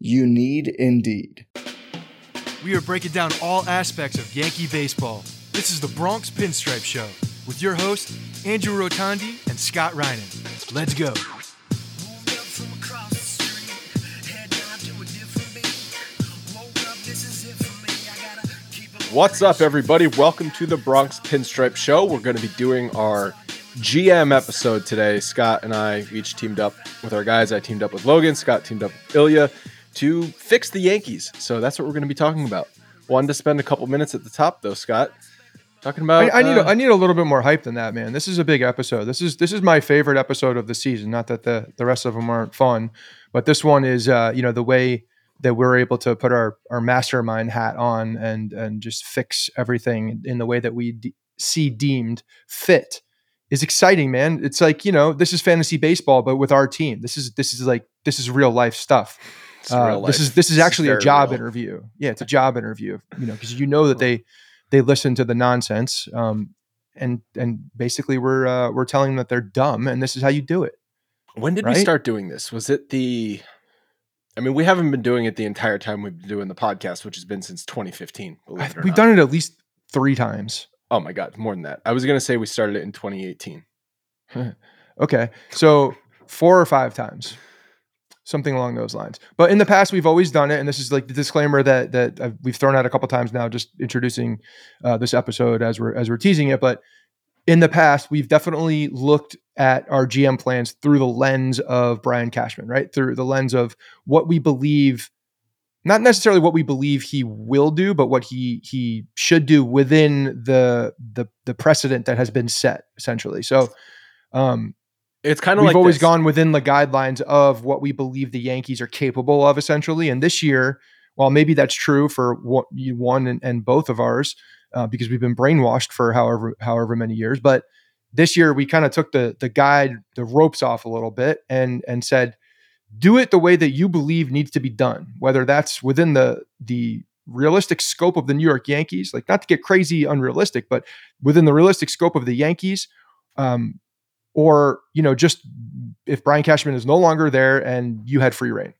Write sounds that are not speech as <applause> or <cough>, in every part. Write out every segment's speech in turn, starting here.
You need Indeed. We are breaking down all aspects of Yankee baseball. This is the Bronx Pinstripe Show with your hosts, Andrew Rotondi and Scott Reinen. Let's go. What's up, everybody? Welcome to the Bronx Pinstripe Show. We're going to be doing our GM episode today. Scott and I each teamed up with our guys. I teamed up with Logan. Scott teamed up with Ilya to fix the Yankees. So that's what we're going to be talking about. Wanted to spend a couple minutes at the top though, Scott. Talking about I, I need uh, a, I need a little bit more hype than that, man. This is a big episode. This is this is my favorite episode of the season. Not that the the rest of them aren't fun, but this one is uh, you know the way that we're able to put our our mastermind hat on and and just fix everything in the way that we de- see deemed fit is exciting, man. It's like you know this is fantasy baseball, but with our team. This is this is like this is real life stuff. Uh, this is this is actually a job real. interview. Yeah, it's a job interview. You know, because you know that they they listen to the nonsense, um, and and basically we're uh, we're telling them that they're dumb, and this is how you do it. When did right? we start doing this? Was it the? I mean, we haven't been doing it the entire time we've been doing the podcast, which has been since 2015. we've not. done it at least three times. Oh my god, more than that. I was going to say we started it in 2018. <laughs> okay, so four or five times something along those lines. But in the past, we've always done it, and this is like the disclaimer that that I've, we've thrown out a couple times now, just introducing uh, this episode as we're as we're teasing it. But in the past, we've definitely looked at our GM plans through the lens of Brian Cashman, right? Through the lens of what we believe, not necessarily what we believe he will do, but what he he should do within the the the precedent that has been set, essentially. So. Um, it's kind of like we've like always this. gone within the guidelines of what we believe the Yankees are capable of, essentially. And this year, while maybe that's true for one and, and both of ours, uh, because we've been brainwashed for however however many years, but this year we kind of took the the guide the ropes off a little bit and and said, do it the way that you believe needs to be done, whether that's within the the realistic scope of the New York Yankees, like not to get crazy unrealistic, but within the realistic scope of the Yankees, um, or you know just if Brian Cashman is no longer there and you had free reign?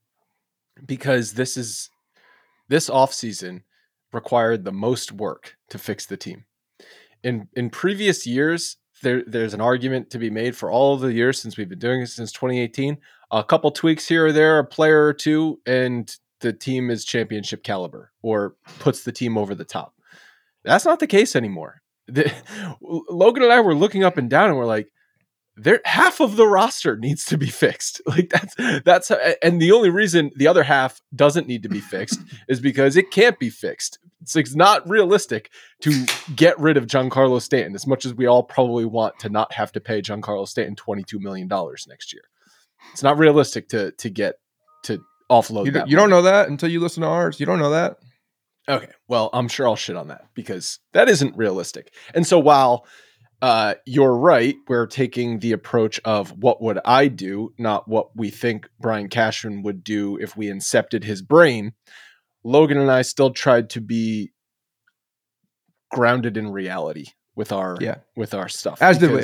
Because this is this offseason required the most work to fix the team. In in previous years there there's an argument to be made for all the years since we've been doing it since 2018 a couple tweaks here or there a player or two and the team is championship caliber or puts the team over the top. That's not the case anymore. The, <laughs> Logan and I were looking up and down and we're like there half of the roster needs to be fixed. <laughs> Like that's that's and the only reason the other half doesn't need to be fixed <laughs> is because it can't be fixed. It's, it's not realistic to get rid of Giancarlo Stanton as much as we all probably want to not have to pay Giancarlo Stanton 22 million dollars next year. It's not realistic to to get to offload you, don't, you don't know that until you listen to ours. You don't know that. Okay well i'm sure i'll shit on that because that isn't realistic. And so while uh, you're right. We're taking the approach of what would I do, not what we think Brian Cashman would do if we incepted his brain. Logan and I still tried to be grounded in reality with our yeah. with our stuff. As did we.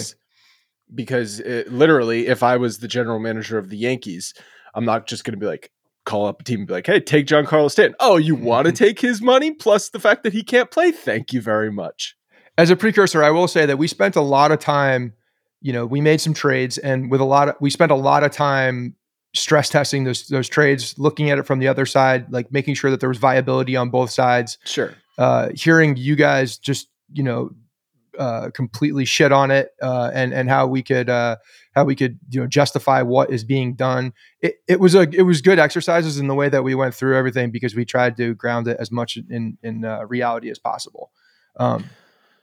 Because it, literally, if I was the general manager of the Yankees, I'm not just going to be like call up a team and be like, "Hey, take Giancarlo Stanton." Oh, you want to <laughs> take his money plus the fact that he can't play? Thank you very much as a precursor, I will say that we spent a lot of time, you know, we made some trades and with a lot of, we spent a lot of time stress testing those those trades, looking at it from the other side, like making sure that there was viability on both sides. Sure. Uh, hearing you guys just you know uh, completely shit on it uh, and and how we could uh, how we could you know justify what is being done. It, it was a it was good exercises in the way that we went through everything because we tried to ground it as much in in uh, reality as possible. Um,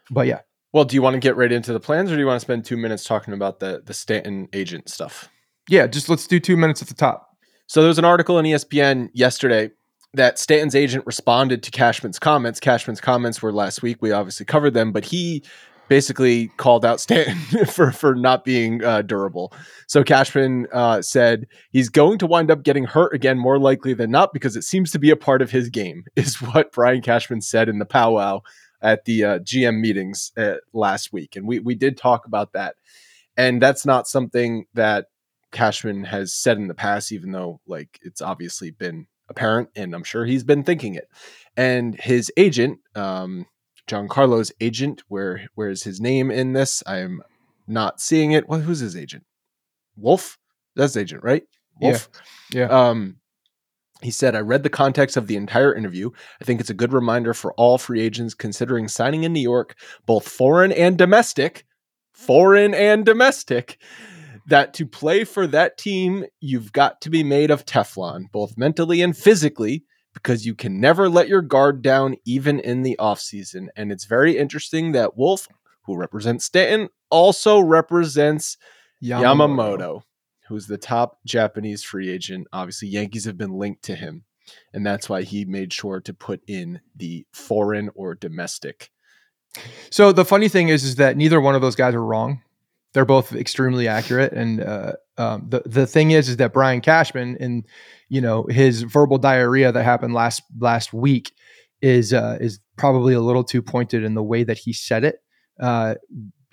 but yeah. Well, do you want to get right into the plans, or do you want to spend two minutes talking about the the Stanton agent stuff? Yeah, just let's do two minutes at the top. So there was an article in ESPN yesterday that Stanton's agent responded to Cashman's comments. Cashman's comments were last week. We obviously covered them, but he basically called out <laughs> Stanton for for not being uh, durable. So Cashman uh, said he's going to wind up getting hurt again, more likely than not, because it seems to be a part of his game. <laughs> Is what Brian Cashman said in the powwow at the uh, GM meetings uh, last week, and we we did talk about that. And that's not something that Cashman has said in the past, even though like it's obviously been apparent, and I'm sure he's been thinking it. And his agent, um, Giancarlo's agent, where where is his name in this? I'm not seeing it. Well, who's his agent? Wolfe? That's agent, right? Wolfe. Yeah. Um, he said, I read the context of the entire interview. I think it's a good reminder for all free agents considering signing in New York, both foreign and domestic, foreign and domestic, that to play for that team, you've got to be made of Teflon, both mentally and physically, because you can never let your guard down, even in the offseason. And it's very interesting that Wolfe, who represents Stanton, also represents Yamamoto who's the top Japanese free agent. Obviously, Yankees have been linked to him, and that's why he made sure to put in the foreign or domestic. So the funny thing is, is that neither one of those guys are wrong. They're both extremely accurate, and uh, um, the the thing is, is that Brian Cashman and you know his verbal diarrhea that happened last last week is uh, is probably a little too pointed in the way that he said it. Uh,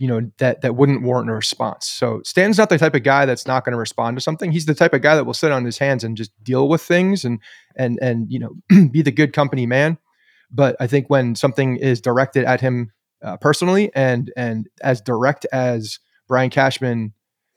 you know that that wouldn't warrant a response. So Stan's not the type of guy that's not going to respond to something. He's the type of guy that will sit on his hands and just deal with things and and and you know <clears throat> be the good company man. But I think when something is directed at him uh, personally and and as direct as Brian Cashman,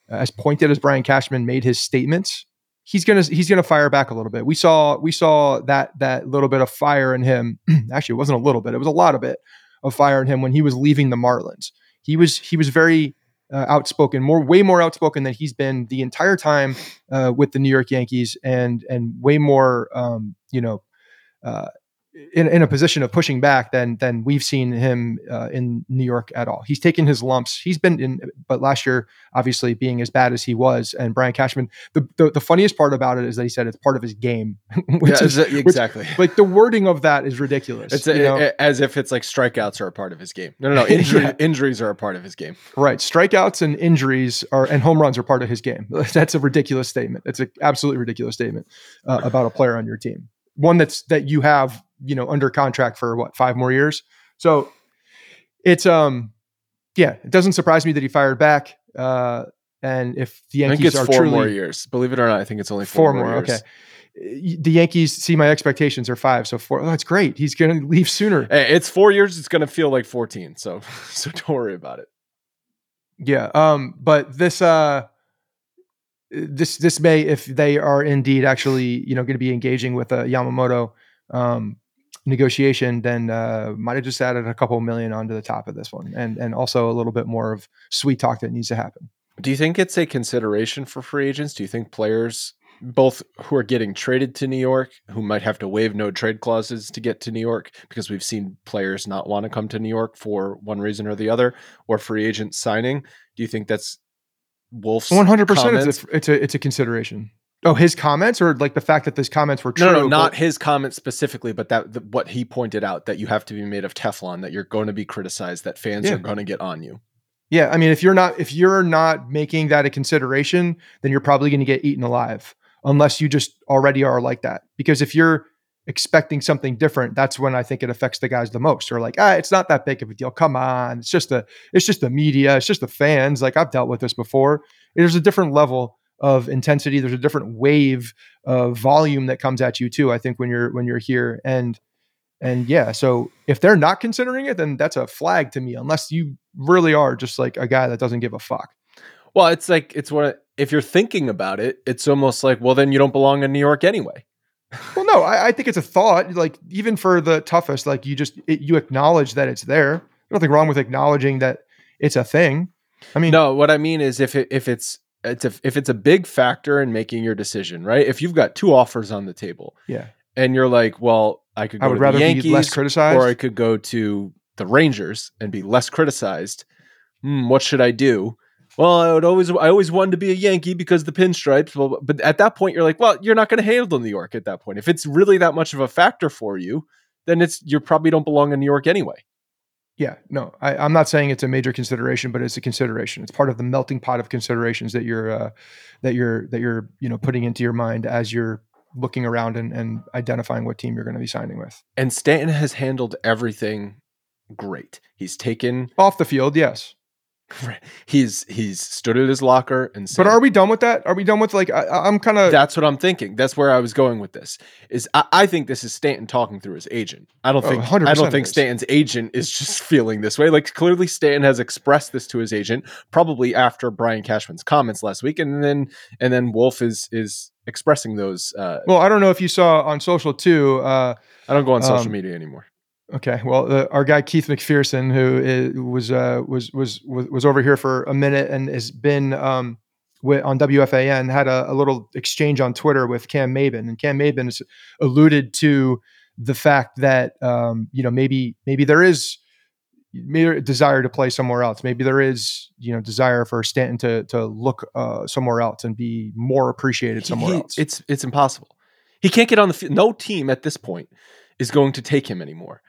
uh, as pointed as Brian Cashman made his statements, he's gonna he's gonna fire back a little bit. We saw we saw that that little bit of fire in him. <clears throat> Actually, it wasn't a little bit; it was a lot of it of fire in him when he was leaving the Marlins he was he was very uh, outspoken, more way more outspoken than he's been the entire time uh, with the New York Yankees, and and way more um, you know uh, in, in a position of pushing back than than we've seen him uh, in New York at all. He's taken his lumps. He's been in, but last year, obviously being as bad as he was, and Brian Cashman. The the, the funniest part about it is that he said it's part of his game. <laughs> which yeah, is, exactly. Which, like the wording of that is ridiculous. It's a, as if it's like strikeouts are a part of his game. No, no, no. <laughs> Injury, yeah. Injuries are a part of his game. Right. Strikeouts and injuries are and home runs are part of his game. <laughs> That's a ridiculous statement. It's an absolutely ridiculous statement uh, about a player on your team. One that's that you have you know under contract for what five more years. So it's um yeah, it doesn't surprise me that he fired back. Uh, and if the Yankees I think it's are four truly, more years, believe it or not, I think it's only four, four more. more okay. The Yankees see my expectations are five, so four. Oh, that's great. He's going <laughs> to leave sooner. Hey, it's four years. It's going to feel like fourteen. So, <laughs> so don't worry about it. Yeah. Um. But this. Uh this this may if they are indeed actually you know going to be engaging with a Yamamoto um negotiation, then uh, might have just added a couple million onto the top of this one, and and also a little bit more of sweet talk that needs to happen. Do you think it's a consideration for free agents? Do you think players, both who are getting traded to New York, who might have to waive no trade clauses to get to New York, because we've seen players not want to come to New York for one reason or the other, or free agents signing? Do you think that's Wolfe's one hundred percent? It's a it's a it's a consideration. Oh, his comments, or like the fact that his comments were true? No, no, not his comments specifically, but that the, what he pointed out that you have to be made of Teflon, that you're going to be criticized, that fans yeah. are going to get on you. Yeah, I mean, if you're not if you're not making that a consideration, then you're probably going to get eaten alive, unless you just already are like that. Because if you're expecting something different, that's when I think it affects the guys the most. Or like, ah, it's not that big of a deal. Come on, it's just the it's just the media, it's just the fans. Like I've dealt with this before. There's a different level of intensity. There's a different wave of volume that comes at you too. I think when you're when you're here and and yeah, so if they're not considering it, then that's a flag to me. Unless you really are just like a guy that doesn't give a fuck. Well, it's like it's what if you're thinking about it, it's almost like, well, then you don't belong in New York anyway. Well, no, I, I think it's a thought. Like even for the toughest, like you just it, you acknowledge that it's there. There's nothing wrong with acknowledging that it's a thing. I mean, No, what I mean is if it if it's it's a, if it's a big factor in making your decision, right? If you've got two offers on the table yeah, and you're like, well, I could go I would to rather the be less criticized. or I could go to the Rangers and be less criticized. Hmm, what should I do? Well, I would always I always wanted to be a Yankee because the pinstripes. Well, but at that point, you're like, well, you're not going to handle New York at that point. If it's really that much of a factor for you, then it's you probably don't belong in New York anyway. Yeah, no, I, I'm not saying it's a major consideration, but it's a consideration. It's part of the melting pot of considerations that you're uh, that you're that you're you know putting into your mind as you're looking around and, and identifying what team you're going to be signing with. And Stanton has handled everything great. He's taken Off the field, yes, he's he's stood at his locker and said, but are we done with that? Are we done with like I, I'm kind of That's what I'm thinking. That's where I was going with this. Is I, I think this is Stanton talking through his agent. I don't Oh, think 100% I don't think. Stanton's agent is just <laughs> feeling this way. Like clearly Stanton has expressed this to his agent, probably after Brian Cashman's comments last week, and then and then Wolfe is is expressing those. Uh, well, I don't know if you saw on social too. Uh, I don't go on social um, media anymore. Okay, well, uh, our guy Keith McPherson, who is, was, uh, was was was was over here for a minute and has been um, wi- on WFAN, had a, a little exchange on Twitter with Cam Maben, and Cam Maben has alluded to the fact that um, you know maybe maybe there is maybe a desire to play somewhere else. Maybe there is you know desire for Stanton to to look uh, somewhere else and be more appreciated somewhere He- else. It's it's impossible. He can't get on the field. No team at this point is going to take him anymore.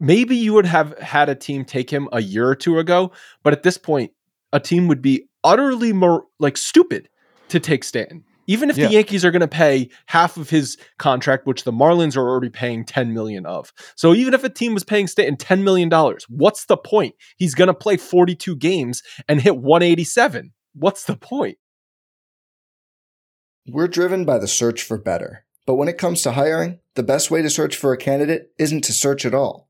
Maybe you would have had a team take him a year or two ago, but at this point, a team would be utterly more like stupid to take Stanton. Even if Yeah. the Yankees are going to pay half of his contract, which the Marlins are already paying 10 million of. So even if a team was paying Stanton 10 million dollars, what's the point? He's going to play 42 games and hit 187. What's the point? We're driven by the search for better. But when it comes to hiring, the best way to search for a candidate isn't to search at all.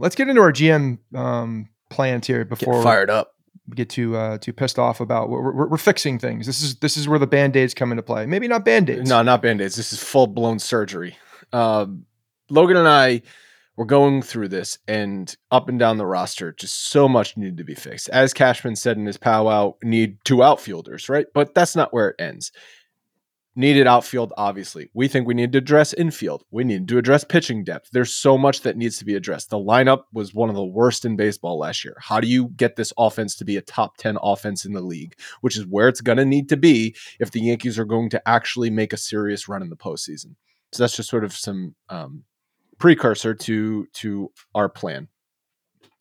Let's get into our GM um, plans here before fired up. we get too uh, too pissed off about we're, we're, we're fixing things. This is this is where the band aids come into play. Maybe not band aids. No, not band aids. This is full blown surgery. Um, Logan and I were going through this, and up and down the roster, just so much needed to be fixed. As Cashman said in his powwow, need two outfielders, right? But that's not where it ends. Needed outfield, obviously. We think we need to address infield. We need to address pitching depth. There's so much that needs to be addressed. The lineup was one of the worst in baseball last year. How do you get this offense to be a top 10 offense in the league, which is where it's going to need to be if the Yankees are going to actually make a serious run in the postseason? So that's just sort of some um, precursor to to our plan.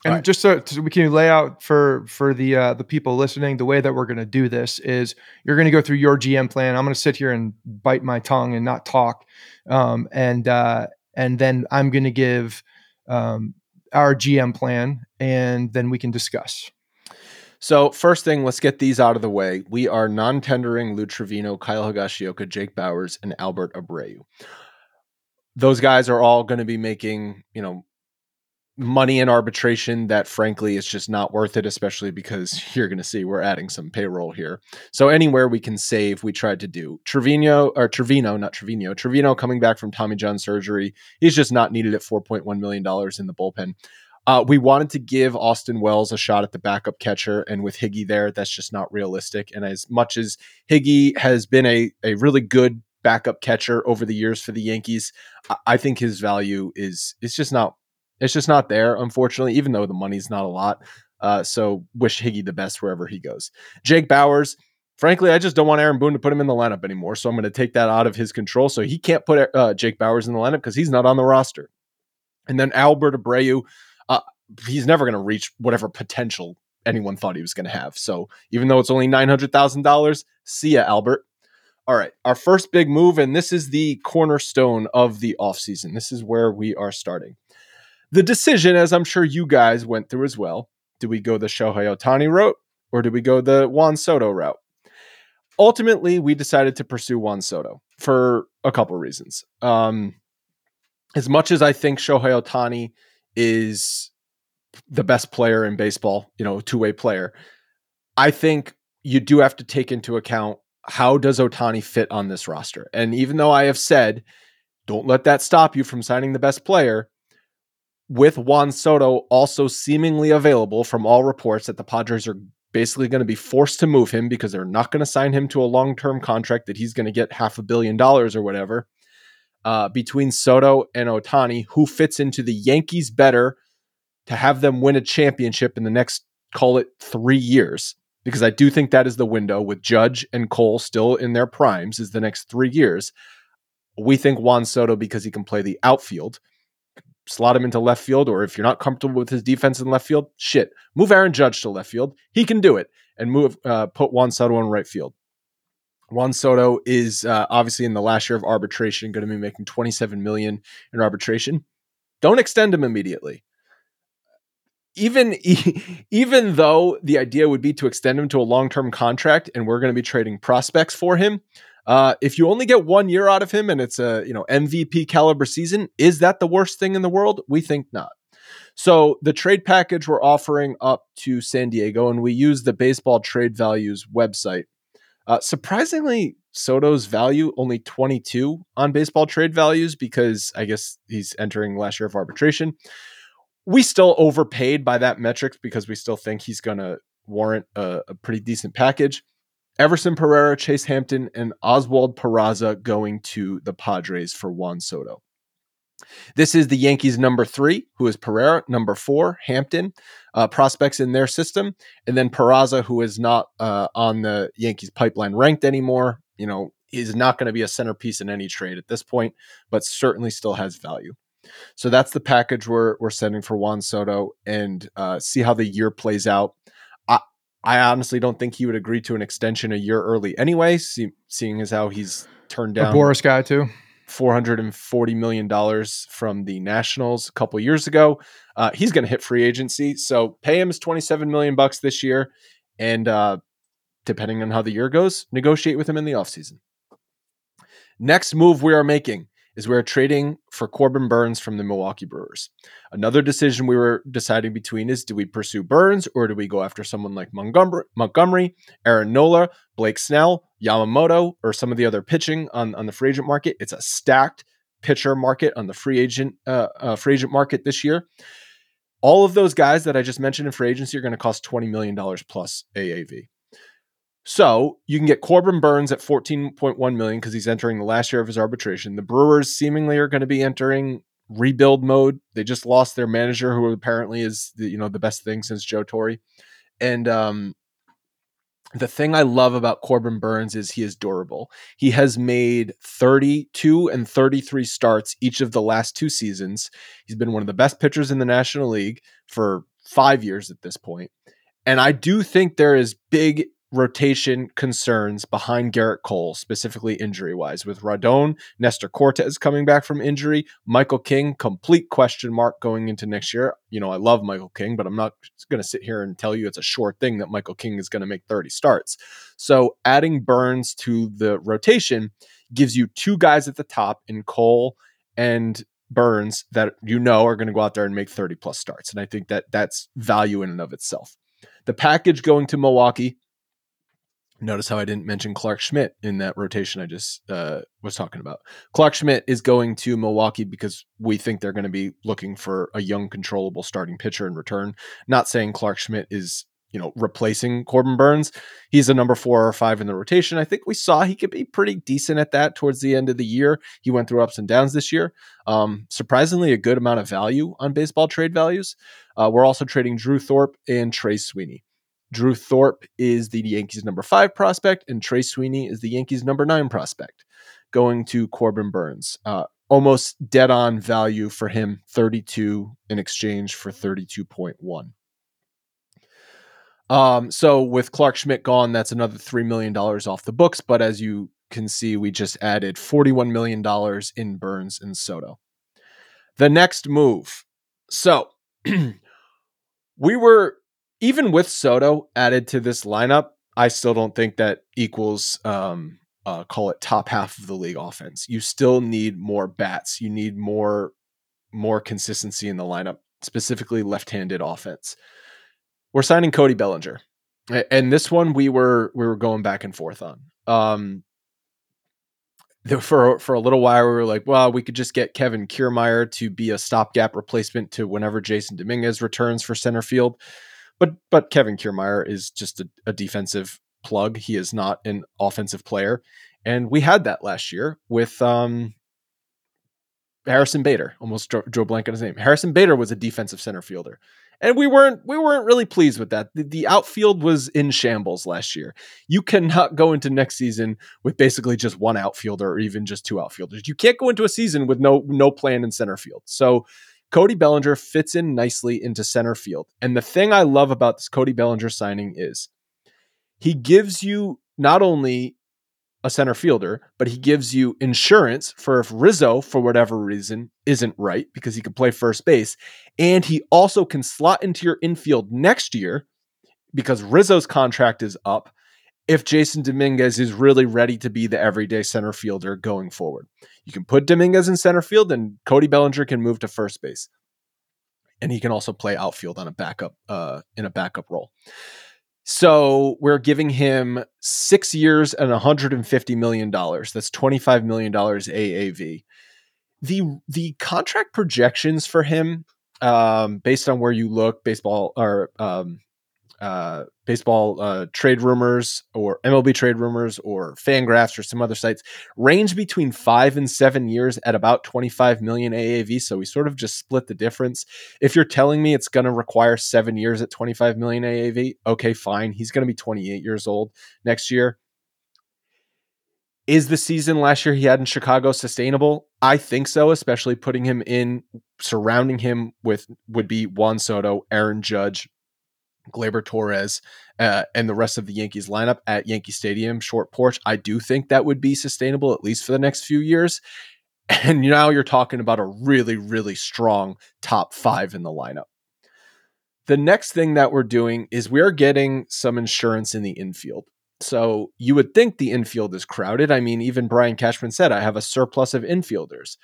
And Alright. just so, so we can lay out for for the uh, the people listening, the way that we're going to do this is you're going to go through your GM plan. I'm going to sit here and bite my tongue and not talk, um, and uh, and then I'm going to give um, our GM plan, and then we can discuss. So first thing, let's get these out of the way. We are non-tendering Lou Trivino, Kyle Higashioka, Jake Bauers, and Albert Abreu. Those guys are all going to be making, you know, money in arbitration that frankly is just not worth it, especially because <laughs> you're going to see we're adding some payroll here. So anywhere we can save, we tried to do. Trevino or Trevino, not Trevino, Trevino coming back from Tommy John surgery. He's just not needed at $4.1 million in the bullpen. Uh, we wanted to give Austin Wells a shot at the backup catcher, and with Higgy there, that's just not realistic. And as much as Higgy has been a, a really good backup catcher over the years for the Yankees. I, I think his value is it's just not it's just not there, unfortunately, even though the money's not a lot. Uh, so wish Higgy the best wherever he goes. Jake Bauers, frankly, I just don't want Aaron Boone to put him in the lineup anymore. So I'm going to take that out of his control. So he can't put uh, Jake Bauers in the lineup because he's not on the roster. And then Albert Abreu, uh, he's never going to reach whatever potential anyone thought he was going to have. So even though it's only $900,000, see ya, Albert. All right, our first big move, and this is the cornerstone of the offseason. This is where we are starting. The decision, as I'm sure you guys went through as well, do we go the Shohei Ohtani route or do we go the Juan Soto route? Ultimately, we decided to pursue Juan Soto for a couple reasons. Um, as much as I think Shohei Ohtani is the best player in baseball, you know, two way player, I think you do have to take into account how does Ohtani fit on this roster. And even though I have said, don't let that stop you from signing the best player, with Juan Soto also seemingly available from all reports that the Padres are basically going to be forced to move him because they're not going to sign him to a long term contract that he's going to get half a billion dollars or whatever. Uh, between Soto and Ohtani, who fits into the Yankees better to have them win a championship in the next, call it three years? Because I do think that is the window with Judge and Cole still in their primes, is the next three years. We think Juan Soto because he can play the outfield slot him into left field, or if you're not comfortable with his defense in left field, shit, move Aaron Judge to left field. He can do it, and move uh, put Juan Soto in right field. Juan Soto is uh, obviously in the last year of arbitration, going to be making 27 million in arbitration. Don't extend him immediately. Even <laughs> even though the idea would be to extend him to a long term contract, and we're going to be trading prospects for him, uh, if you only get one year out of him and it's a you know MVP caliber season, is that the worst thing in the world? We think not. So the trade package we're offering up to San Diego, and we use the Baseball Trade Values website. Uh, surprisingly, Soto's value only 22 on baseball trade values because I guess he's entering last year of arbitration. We still overpaid by that metric because we still think he's going to warrant a, a pretty decent package. Everson Pereira, Chase Hampton, and Oswald Peraza going to the Padres for Juan Soto. This is the Yankees' number three, who is Pereira. Number four, Hampton, uh, prospects in their system, and then Peraza, who is not uh, on the Yankees pipeline ranked anymore. You know, is not going to be a centerpiece in any trade at this point, but certainly still has value. So that's the package we're we're sending for Juan Soto, and uh, see how the year plays out. I honestly don't think he would agree to an extension a year early anyway, see, seeing as how he's turned down a Boras guy too. $440 million from the Nationals a couple years ago. Uh, he's going to hit free agency. So pay him his 27 million bucks this year. And uh, depending on how the year goes, negotiate with him in the offseason. Next move we are making is we're trading for Corbin Burnes from the Milwaukee Brewers. Another decision we were deciding between is do we pursue Burnes or do we go after someone like Montgomery, Aaron Nola, Blake Snell, Yamamoto, or some of the other pitching on, on the free agent market? It's a stacked pitcher market on the free agent uh, uh, free agent market this year. All of those guys that I just mentioned in free agency are going to cost $20 million plus AAV. So you can get Corbin Burnes at 14.1 million because he's entering the last year of his arbitration. The Brewers seemingly are going to be entering rebuild mode. They just lost their manager, who apparently is the, you know the best thing since Joe Torre. And um, the thing I love about Corbin Burnes is he is durable. He has made 32 and 33 starts each of the last two seasons. He's been one of the best pitchers in the National League for five years at this point. And I do think there is big rotation concerns behind Gerrit Cole, specifically injury wise, with Rodon, Nestor Cortes coming back from injury, Michael King, complete question mark going into next year. You know, I love Michael King, but I'm not going to sit here and tell you it's a sure thing that Michael King is going to make 30 starts. So adding Burnes to the rotation gives you two guys at the top in Cole and Burnes that you know are going to go out there and make 30 plus starts. And I think that that's value in and of itself. The package going to Milwaukee Notice how I didn't mention Clarke Schmidt in that rotation I just uh, was talking about. Clarke Schmidt is going to Milwaukee because we think they're going to be looking for a young, controllable starting pitcher in return. Not saying Clarke Schmidt is you know, replacing Corbin Burnes. He's a number four or five in the rotation. I think we saw he could be pretty decent at that towards the end of the year. He went through ups and downs this year. Um, surprisingly, a good amount of value on baseball trade values. Uh, we're also trading Drew Thorpe and Trey Sweeney. Drew Thorpe is the Yankees' number five prospect, and Trey Sweeney is the Yankees' number nine prospect, going to Corbin Burnes. Uh, almost dead on value for him 32 in exchange for 32.1 um, so with Clarke Schmidt gone, that's another $3 million off the books. But as you can see, we just added $41 million in Burnes and Soto. The next move. So <clears throat> we were, even with Soto added to this lineup, I still don't think that equals, um, uh, call it top half of the league offense. You still need more bats. You need more, more consistency in the lineup, specifically left-handed offense we're signing Cody Bellinger, and this one we were we were going back and forth on. Um, for for a little while we were like, well, we could just get Kevin Kiermaier to be a stopgap replacement to whenever Jasson Dominguez returns for center field, but but Kevin Kiermaier is just a, a defensive plug. He is not an offensive player, and we had that last year with um, Harrison Bader. Almost Joe, a blank on his name. Harrison Bader was a defensive center fielder and we weren't we weren't really pleased with that. The, the, outfield was in shambles last year. You cannot go into next season with basically just one outfielder or even just two outfielders. You can't go into a season with no no plan in center field. So Cody Bellinger fits in nicely into center field. And the thing I love about this Cody Bellinger signing is he gives you not only a center fielder, but he gives you insurance for if Rizzo, for whatever reason, isn't right because he can play first base. And he also can slot into your infield next year because Rizzo's contract is up if Jasson Dominguez is really ready to be the everyday center fielder going forward. You can put Dominguez in center field and Cody Bellinger can move to first base. And he can also play outfield on a backup uh, in a backup role. So we're giving him six years and $150 million. That's $25 million AAV. The the contract projections for him, um, based on where you look, baseball or um, uh, baseball uh, trade rumors or MLB trade rumors or Fangraphs or some other sites range between five and seven years at about 25 million AAV. So we sort of just split the difference. If you're telling me it's going to require seven years at 25 million AAV, okay, fine. He's going to be 28 years old next year. Is the season last year he had in Chicago sustainable? I think so, especially putting him in, surrounding him with would be Juan Soto, Aaron Judge, Gleyber Torres, uh, and the rest of the Yankees lineup at Yankee Stadium, short porch, I do think that would be sustainable at least for the next few years. <laughs> And now you're talking about a really, really strong top five in the lineup. The next thing that we're doing is we're getting some insurance in the infield. So you would think the infield is crowded. I mean, even Brian Cashman said, I have a surplus of infielders.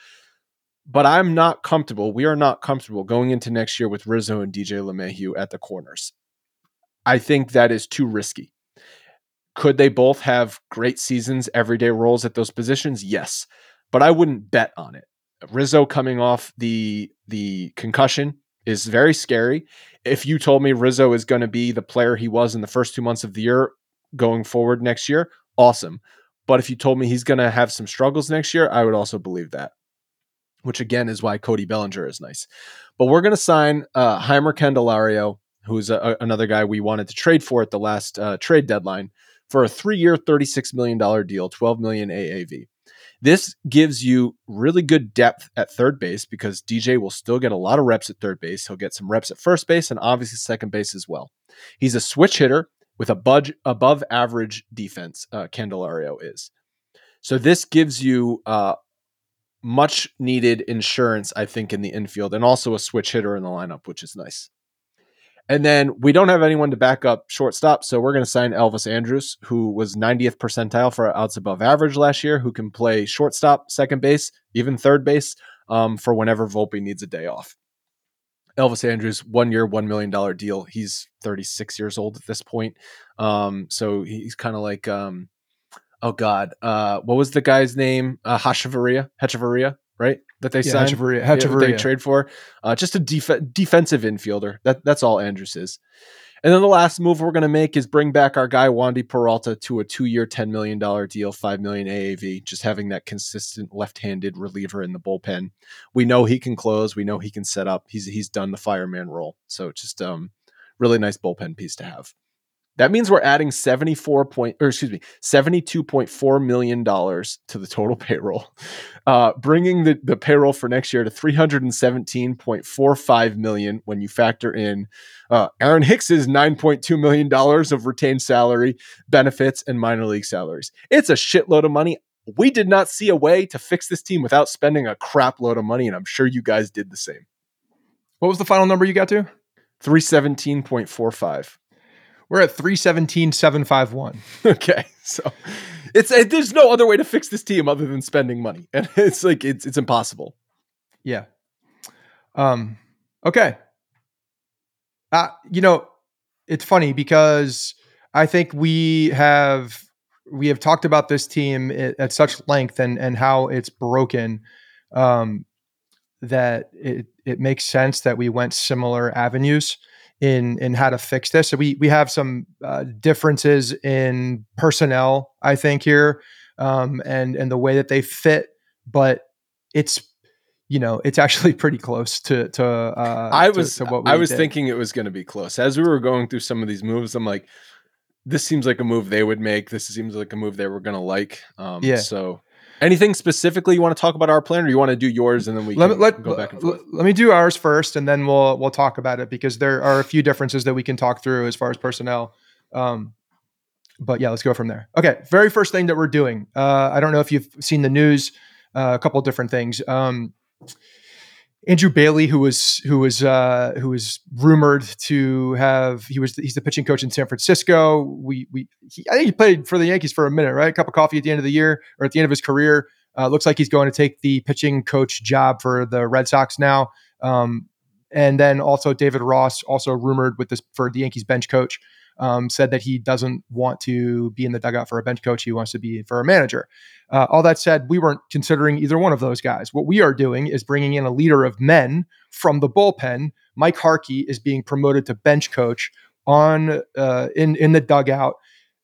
But I'm not comfortable. We are not comfortable going into next year with Rizzo and DJ LeMahieu at the corners. I think that is too risky. Could they both have great seasons, everyday roles at those positions? Yes, but I wouldn't bet on it. Rizzo coming off the the concussion is very scary. If you told me Rizzo is going to be the player he was in the first two months of the year going forward next year, awesome. But if you told me he's going to have some struggles next year, I would also believe that. Which again is why Cody Bellinger is nice. But we're going to sign uh, Jeimer Candelario who's a, another guy we wanted to trade for at the last uh, trade deadline for a three-year, $36 million deal, 12 million AAV. This gives you really good depth at third base because DJ will still get a lot of reps at third base. He'll get some reps at first base and obviously second base as well. He's a switch hitter with a budge above average defense. Uh, Candelario is. So this gives you uh, much needed insurance, I think, in the infield, and also a switch hitter in the lineup, which is nice. And then we don't have anyone to back up shortstop, so we're going to sign Elvis Andrus, who was 90th percentile for outs above average last year, who can play shortstop, second base, even third base um, for whenever Volpe needs a day off. Elvis Andrus, one year, $1 million deal. He's 36 years old at this point. Um, so he's kind of like, um, oh God, uh, what was the guy's name? Uh, Hechavarria, right? That they yeah, signed. Hechavarria, they trade for. Uh, just a def- defensive infielder. That that's all Andrus is. And then the last move we're going to make is bring back our guy Wandy Peralta to a two-year, ten million dollar deal, five million AAV. Just having that consistent left-handed reliever in the bullpen. We know he can close. We know he can set up. He's he's done the fireman role. So just um, really nice bullpen piece to have. That means we're adding 74 point or excuse me, 72.4 million dollars to the total <laughs> payroll. Uh, bringing the, the payroll for next year to 317.45 million when you factor in uh, Aaron Hicks's 9.2 million dollars of retained salary, benefits and minor league salaries. It's a shitload of money. We did not see a way to fix this team without spending a crap load of money and I'm sure you guys did the same. What was the final number you got to? 317.45. We're at 317,751. <laughs> Okay. So it's it, there's no other way to fix this team other than spending money. <laughs> And it's like it's it's impossible. Yeah. Um okay. Uh you know, it's funny because I think we have we have talked about this team at, at such length and and how it's broken um that it it makes sense that we went similar avenues in in how to fix this. So we we have some uh, differences in personnel, I think here, um, and and the way that they fit, but it's you know it's actually <laughs> pretty close to to. Uh, I was to, to I was did. thinking it was going to be close as we were going through some of these moves. I'm like, this seems like a move they would make. This seems like a move they were going to like. Um, yeah. So Anything specifically you want to talk about our plan, or you want to do yours and then we let, let, go back and forth? Let me do ours first, and then we'll we'll talk about it because there are a few differences that we can talk through as far as personnel. Um, but yeah, let's go from there. Okay, very first thing that we're doing. Uh, I don't know if you've seen the news. Uh, a couple different things. Um, Andrew Bailey, who was who was uh, who was rumored to have he was he's the pitching coach in San Francisco. We we he, I think he played for the Yankees for a minute, right? A cup of coffee at the end of the year or at the end of his career. Uh, looks like he's going to take the pitching coach job for the Red Sox now. Um, and then also David Ross, also rumored with this for the Yankees bench coach um, said that he doesn't want to be in the dugout for a bench coach. He wants to be for a manager. Uh, all that said, we weren't considering either one of those guys. What we are doing is bringing in a leader of men from the bullpen. Mike Harkey is being promoted to bench coach on uh, in in the dugout.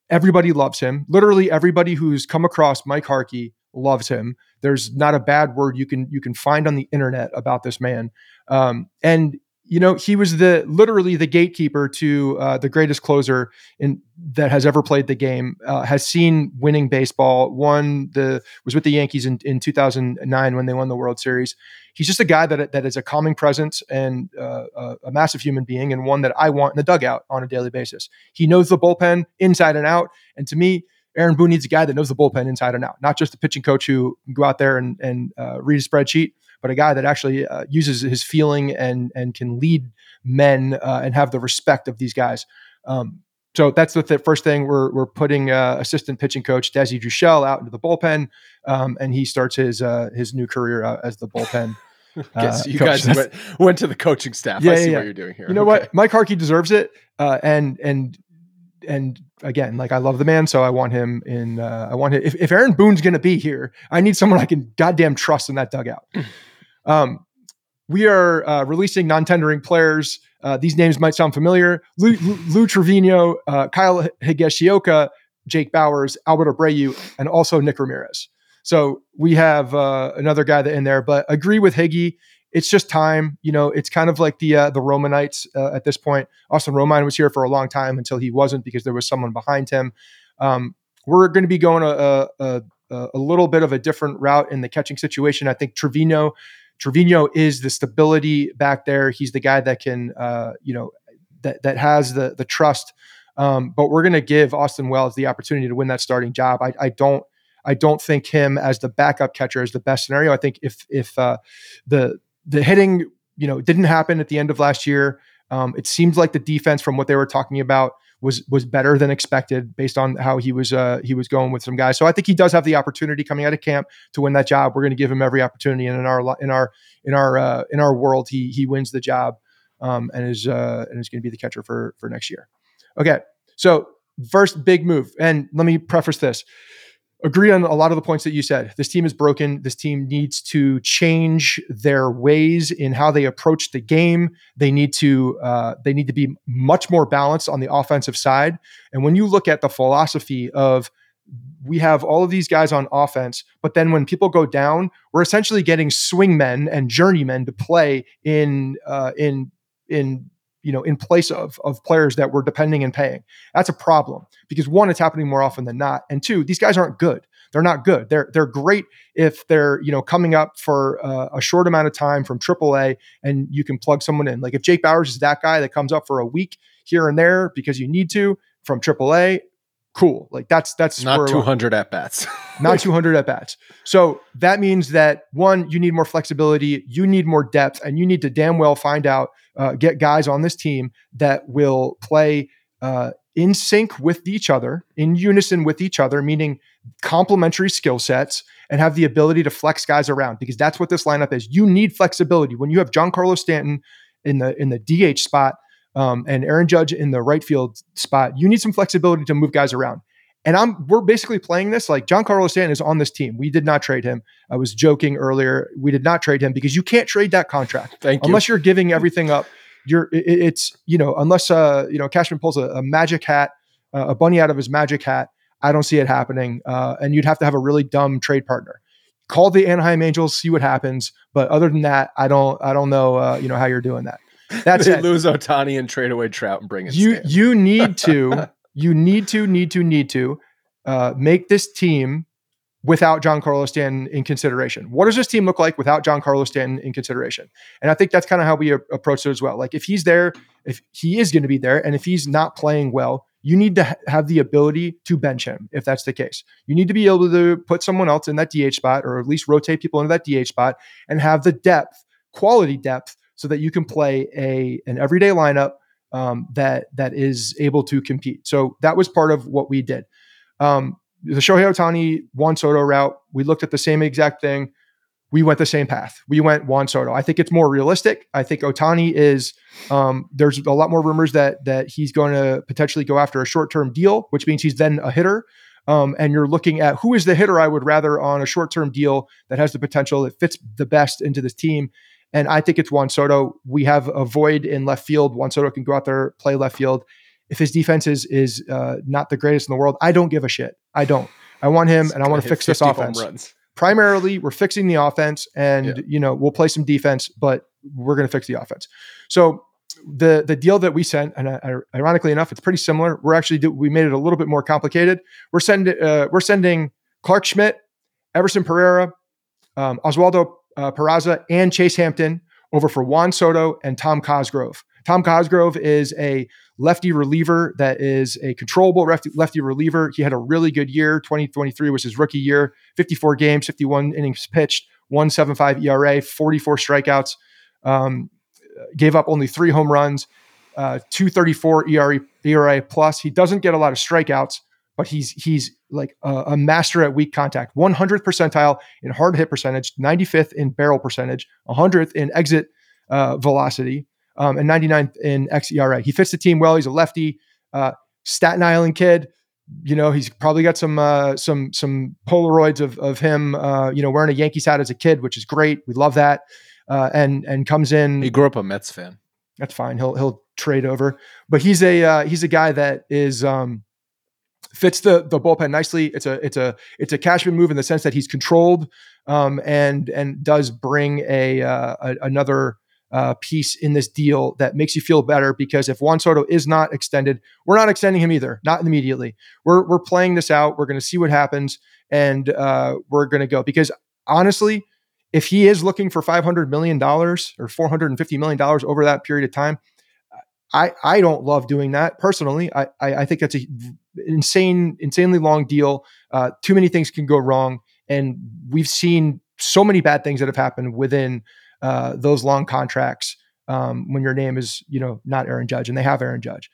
Everybody loves him. Literally everybody who's come across Mike Harkey loves him. There's not a bad word you can you can find on the internet about this man. Um, and you know, he was the literally the gatekeeper to uh, the greatest closer in that has ever played the game. Uh, has seen winning baseball. Won the was with the Yankees in, in 2009 when they won the World Series. He's just a guy that that is a calming presence and uh, a, a massive human being, and one that I want in the dugout on a daily basis. He knows the bullpen inside and out, and to me, Aaron Boone needs a guy that knows the bullpen inside and out, not just a pitching coach who can go out there and, and uh, read a spreadsheet, but a guy that actually uh, uses his feeling and and can lead men uh, and have the respect of these guys. Um, so that's the th- first thing we're we're putting uh, assistant pitching coach Desi Druschel out into the bullpen, um, and he starts his uh, his new career as the bullpen. <laughs> Guess uh, you coach. guys went, went, to the coaching staff. Yeah, I see yeah, yeah. what you're doing here. You know okay. what? Mike Harkey deserves it, uh, and and and again, like I love the man, so I want him in. Uh, I want him. If, if Aaron Boone's going to be here, I need someone I can goddamn trust in that dugout. <clears throat> Um, we are uh, releasing non-tendering players. Uh, these names might sound familiar: Lou, Lou Trivino, uh, Kyle Higashioka, Jake Bauers, Albert Abreu, and also Nick Ramirez. So we have uh, another guy that in there, but agree with Higgy. It's just time, you know. It's kind of like the uh, the Romanites uh, at this point. Austin Romine was here for a long time until he wasn't because there was someone behind him. Um, we're going to be going a, a, a, a little bit of a different route in the catching situation. I think Trevino Trevino is the stability back there. He's the guy that can, uh, you know, that that has the the trust. Um, but we're going to give Austin Wells the opportunity to win that starting job. I, I, don't. I don't think him as the backup catcher is the best scenario. I think if if uh, the the hitting, you know, didn't happen at the end of last year, um, it seems like the defense, from what they were talking about, was was better than expected based on how he was uh, he was going with some guys. So I think he does have the opportunity coming out of camp to win that job. We're going to give him every opportunity, and in our in our in our uh, in our world, he he wins the job um, and is uh, and is going to be the catcher for for next year. Okay, so first big move, and let me preface this. Agree on a lot of the points that you said. This team is broken. This team needs to change their ways in how they approach the game. They need to uh, they need to be much more balanced on the offensive side. And when you look at the philosophy of we have all of these guys on offense, but then when people go down, we're essentially getting swingmen and journeymen to play in uh, in in you know in place of of players that we're depending and paying. That's a problem because one, it's happening more often than not, and two, these guys aren't good. They're not good. They're they're great if they're you know coming up for uh, a short amount of time from AAA and you can plug someone in. Like if Jake Bauers is that guy that comes up for a week here and there because you need to from AAA, cool. Like that's that's not 200 at bats. <laughs> not 200 at bats. So that means that one, you need more flexibility, you need more depth, and you need to damn well find out, uh, get guys on this team that will play uh, in sync with each other, in unison with each other, meaning complementary skill sets and have the ability to flex guys around because that's what this lineup is. You need flexibility. When you have Giancarlo Stanton in the in the DH spot, um, and Aaron Judge in the right field spot, you need some flexibility to move guys around. And I'm we're basically playing this like Giancarlo Stanton is on this team. We did not trade him. I was joking earlier. We did not trade him because you can't trade that contract Thank unless you. you're giving everything up. You're it, it's you know unless uh you know Cashman pulls a, a magic hat, uh, a bunny out of his magic hat. I don't see it happening. Uh, and you'd have to have a really dumb trade partner. Call the Anaheim Angels, see what happens. But other than that, I don't I don't know uh, you know how you're doing that. That's <laughs> they it. lose Ohtani and trade away Trout and bring in you Stan. you need <laughs> to you need to need to need to uh, make this team without Giancarlo Stanton in consideration. What does this team look like without Giancarlo Stanton in consideration? And I think that's kind of how we a- approach it as well. Like if he's there, if he is going to be there, and if he's not playing well, you need to ha- have the ability to bench him if that's the case. You need to be able to put someone else in that DH spot or at least rotate people into that DH spot and have the depth, quality depth, so that you can play a an everyday lineup um, that that is able to compete. So that was part of what we did. Um, the Shohei Ohtani Juan Soto route, we looked at the same exact thing. We went the same path. We went Juan Soto. I think it's more realistic. I think Ohtani is. Um, there's a lot more rumors that that he's going to potentially go after a short term deal, which means he's then a hitter. Um, and you're looking at who is the hitter I would rather on a short term deal that has the potential that fits the best into this team. And I think it's Juan Soto. We have a void in left field. Juan Soto can go out there, play left field. If his defense is is uh, not the greatest in the world, I don't give a shit. I don't. I want him, and I want to fix this offense. Primarily, we're fixing the offense, and Yeah. you know we'll play some defense, but we're going to fix the offense. So the the deal that we sent, and uh, ironically enough, it's pretty similar. We're actually do, we made it a little bit more complicated. We're sending uh, we're sending Clarke Schmidt, Everson Pereira, um, Oswaldo uh, Peraza, and Chase Hampton over for Juan Soto and Tom Cosgrove. Tom Cosgrove is a lefty reliever that is a controllable lefty, lefty reliever. He had a really good year. 2023 was his rookie year. 54 games, 51 innings pitched, 175 ERA, 44 strikeouts. Um, gave up only three home runs, uh, 234 ERA, ERA plus. He doesn't get a lot of strikeouts, but he's he's like a, a master at weak contact. 100th percentile in hard hit percentage, 95th in barrel percentage, 100th in exit uh, velocity, um, and 99th in xERA. He fits the team well. He's a lefty, uh, Staten Island kid. You know, he's probably got some uh, some some Polaroids of of him. Uh, you know, wearing a Yankees hat as a kid, which is great. We love that. Uh, and and comes in He grew up a Mets fan. that's fine. He'll he'll trade over, but he's a uh, he's a guy that is um, fits the the bullpen nicely. It's a it's a it's a Cashman move in the sense that he's controlled um, and and does bring a, uh, a another uh, piece in this deal that makes you feel better because if Juan Soto is not extended, we're not extending him either, not immediately. We're we're playing this out. We're going to see what happens, and uh, we're going to go because honestly if he is looking for $500 million or $450 million over that period of time, I, I don't love doing that personally. I, I, I think that's a insane, insanely long deal. Uh, too many things can go wrong. And we've seen so many bad things that have happened within uh, those long contracts um, when your name is, you know, not Aaron Judge and they have Aaron Judge.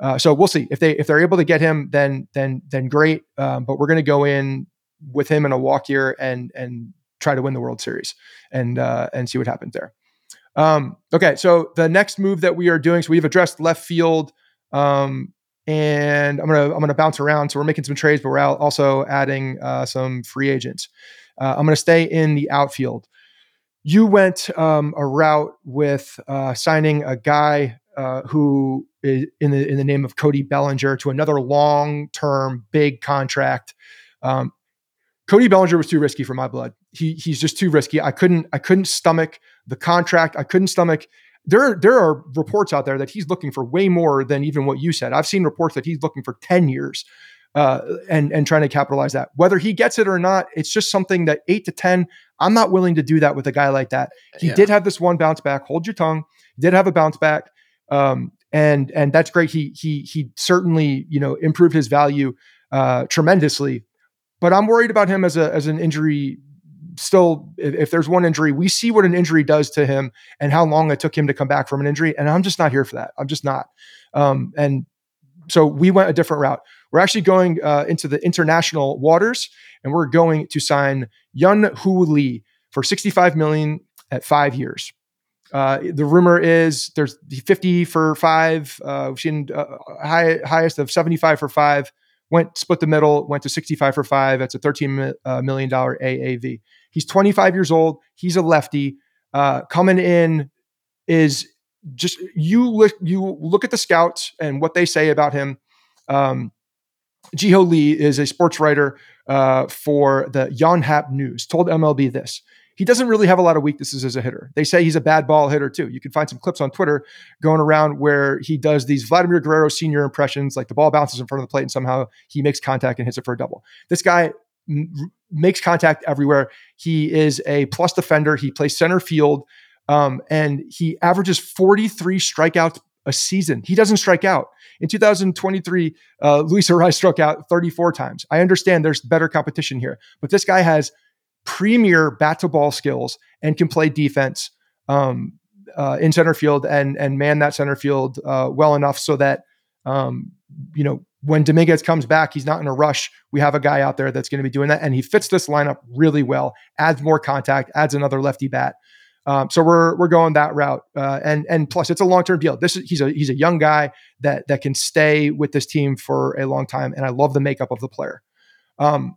Uh, so we'll see if they if they're able to get him, then then then great. Um, but we're going to go in with him in a walk year and and try to win the World Series and uh, and see what happens there. Um, okay, so the next move that we are doing, so we've addressed left field. Um, and I'm gonna I'm gonna bounce around. So we're making some trades, but we're also adding uh, some free agents. Uh, I'm gonna stay in the outfield. You went um, a route with uh, signing a guy uh, who is in the in the name of Cody Bellinger to another long term big contract. Um, Cody Bellinger was too risky for my blood. He he's just too risky. I couldn't I couldn't stomach the contract. I couldn't stomach there there are reports out there that he's looking for way more than even what you said. I've seen reports that he's looking for 10 years uh, and and trying to capitalize that. Whether he gets it or not, it's just something that eight to 10, I'm not willing to do that with a guy like that. He yeah. did have this one bounce back. Hold your tongue. He did have a bounce back. Um, and and that's great. He he he certainly, you know, improved his value uh, tremendously. But I'm worried about him as a as an injury still, if, there's one injury, we see what an injury does to him and how long it took him to come back from an injury. And I'm just not here for that. I'm just not. Um, and so we went a different route. We're actually going uh, into the international waters, and we're going to sign Hyun Woo Lee for 65 million at five years. Uh, the rumor is there's 50 for five. Uh, we've seen uh, high, highest of 75 for five. Went split the middle. Went to 65 for five. That's a 13 uh, million dollar AAV. He's 25 years old. He's a lefty. Uh, coming in is just you look you look at the scouts and what they say about him. Um, Jiho Lee is a sports writer uh, for the Yonhap News. Told MLB this: he doesn't really have a lot of weaknesses as a hitter. They say he's a bad ball hitter too. You can find some clips on Twitter going around where he does these Vladimir Guerrero senior impressions, like the ball bounces in front of the plate and somehow he makes contact and hits it for a double. This guy makes contact everywhere. He is a plus defender. He plays center field, um, and he averages 43 strikeouts a season. He doesn't strike out. In 2023, uh, Luis Arraez struck out 34 times. I understand there's better competition here, but this guy has premier bat to ball skills and can play defense um, uh, in center field and and man that center field uh, well enough so that um, you know when Dominguez comes back, he's not in a rush. We have a guy out there that's going to be doing that, and he fits this lineup really well. Adds more contact, adds another lefty bat. Um, so we're we're going that route, uh, and and plus it's a long term deal. This is he's a he's a young guy that that can stay with this team for a long time, and I love the makeup of the player. Um,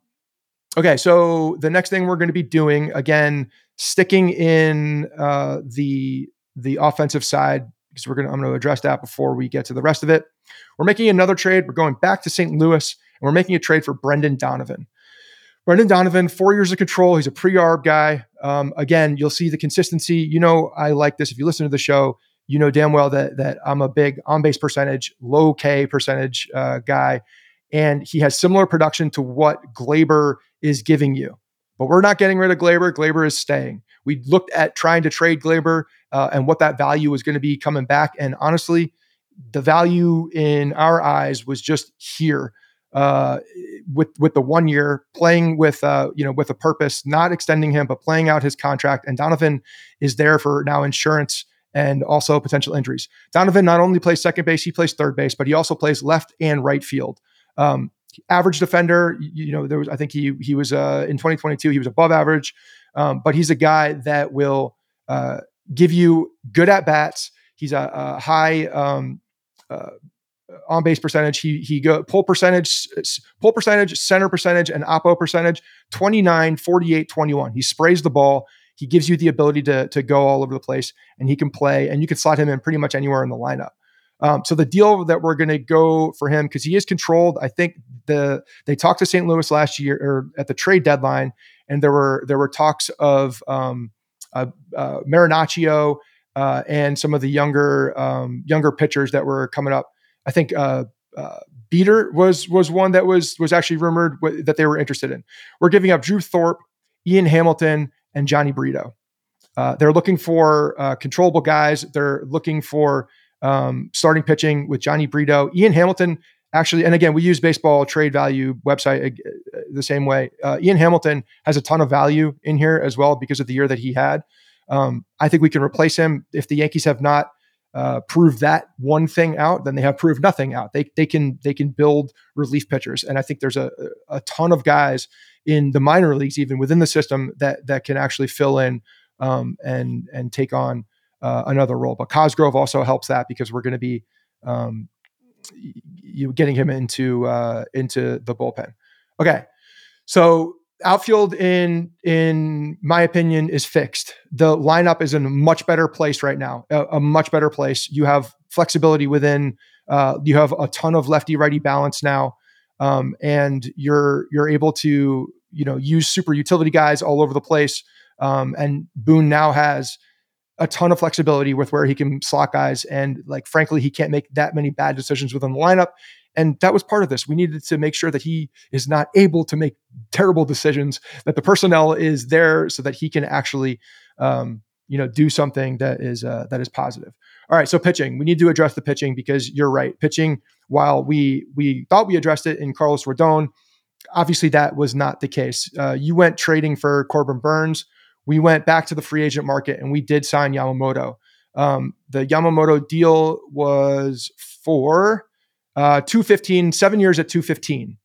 okay, so the next thing we're going to be doing again, sticking in uh, the the offensive side because we're going to I'm going to address that before we get to the rest of it. We're making another trade. We're going back to St. Louis and we're making a trade for Brendan Donovan. Brendan Donovan, four years of control. He's a pre-arb guy. Um, again, you'll see the consistency. You know, I like this. If you listen to the show, you know damn well that that I'm a big on-base percentage, low K percentage uh, guy, and he has similar production to what Gleyber is giving you. But we're not getting rid of Gleyber. Gleyber is staying. We looked at trying to trade Gleyber uh, and what that value was going to be coming back, and honestly, the value in our eyes was just here uh, with with the one year playing with uh, you know with a purpose, not extending him, but playing out his contract. And Donovan is there for now insurance and also potential injuries. Donovan not only plays second base, he plays third base, but he also plays left and right field. Um, average defender, you know, there was I think he he was uh, in 2022 he was above average, um, but he's a guy that will uh, give you good at bats. He's a, a high um, uh, on base percentage. He he go pull percentage, pull percentage, center percentage, and oppo percentage 29, 48, 21. He sprays the ball. He gives you the ability to, to go all over the place and he can play and you can slot him in pretty much anywhere in the lineup. Um, so the deal that we're going to go for him because he is controlled. I think the they talked to St. Louis last year or at the trade deadline, and there were there were talks of um, uh, uh, Marinaccio uh, and some of the younger um, younger pitchers that were coming up. I think uh, uh, Beeter was was one that was was actually rumored w- that they were interested in. We're giving up Drew Thorpe, Ian Hamilton, and Jhony Brito. Uh, they're looking for controllable guys. They're looking for um, starting pitching with Jhony Brito, Ian Hamilton. Actually, and again, we use baseball trade value website uh, the same way. Ian Hamilton has a ton of value in here as well because of the year that he had. Um, I think we can replace him if the Yankees have not uh, proved that one thing out, then they have proved nothing out. They they can they can build relief pitchers, and I think there's a a ton of guys in the minor leagues, even within the system, that that can actually fill in um, and and take on uh, another role. But Cosgrove also helps that because we're going to be um, you getting him into uh, into the bullpen. Okay, so outfield in in my opinion is fixed. The lineup is in a much better place right now. A, a much better place. You have flexibility within. Uh, you have a ton of lefty righty balance now, um, and you're you're able to you know use super utility guys all over the place. Um, and Boone now has a ton of flexibility with where he can slot guys, and like frankly, he can't make that many bad decisions within the lineup. And that was part of this. We needed to make sure that he is not able to make terrible decisions, that the personnel is there so that he can actually, um, you know, do something that is uh, that is positive. All right, so pitching, we need to address the pitching because you're right. Pitching, while we we thought we addressed it in Carlos Rodon, obviously that was not the case. Uh, you went trading for Corbin Burnes we went back to the free agent market and we did sign Yamamoto. Um, the Yamamoto deal was for uh, 215, seven years at 215.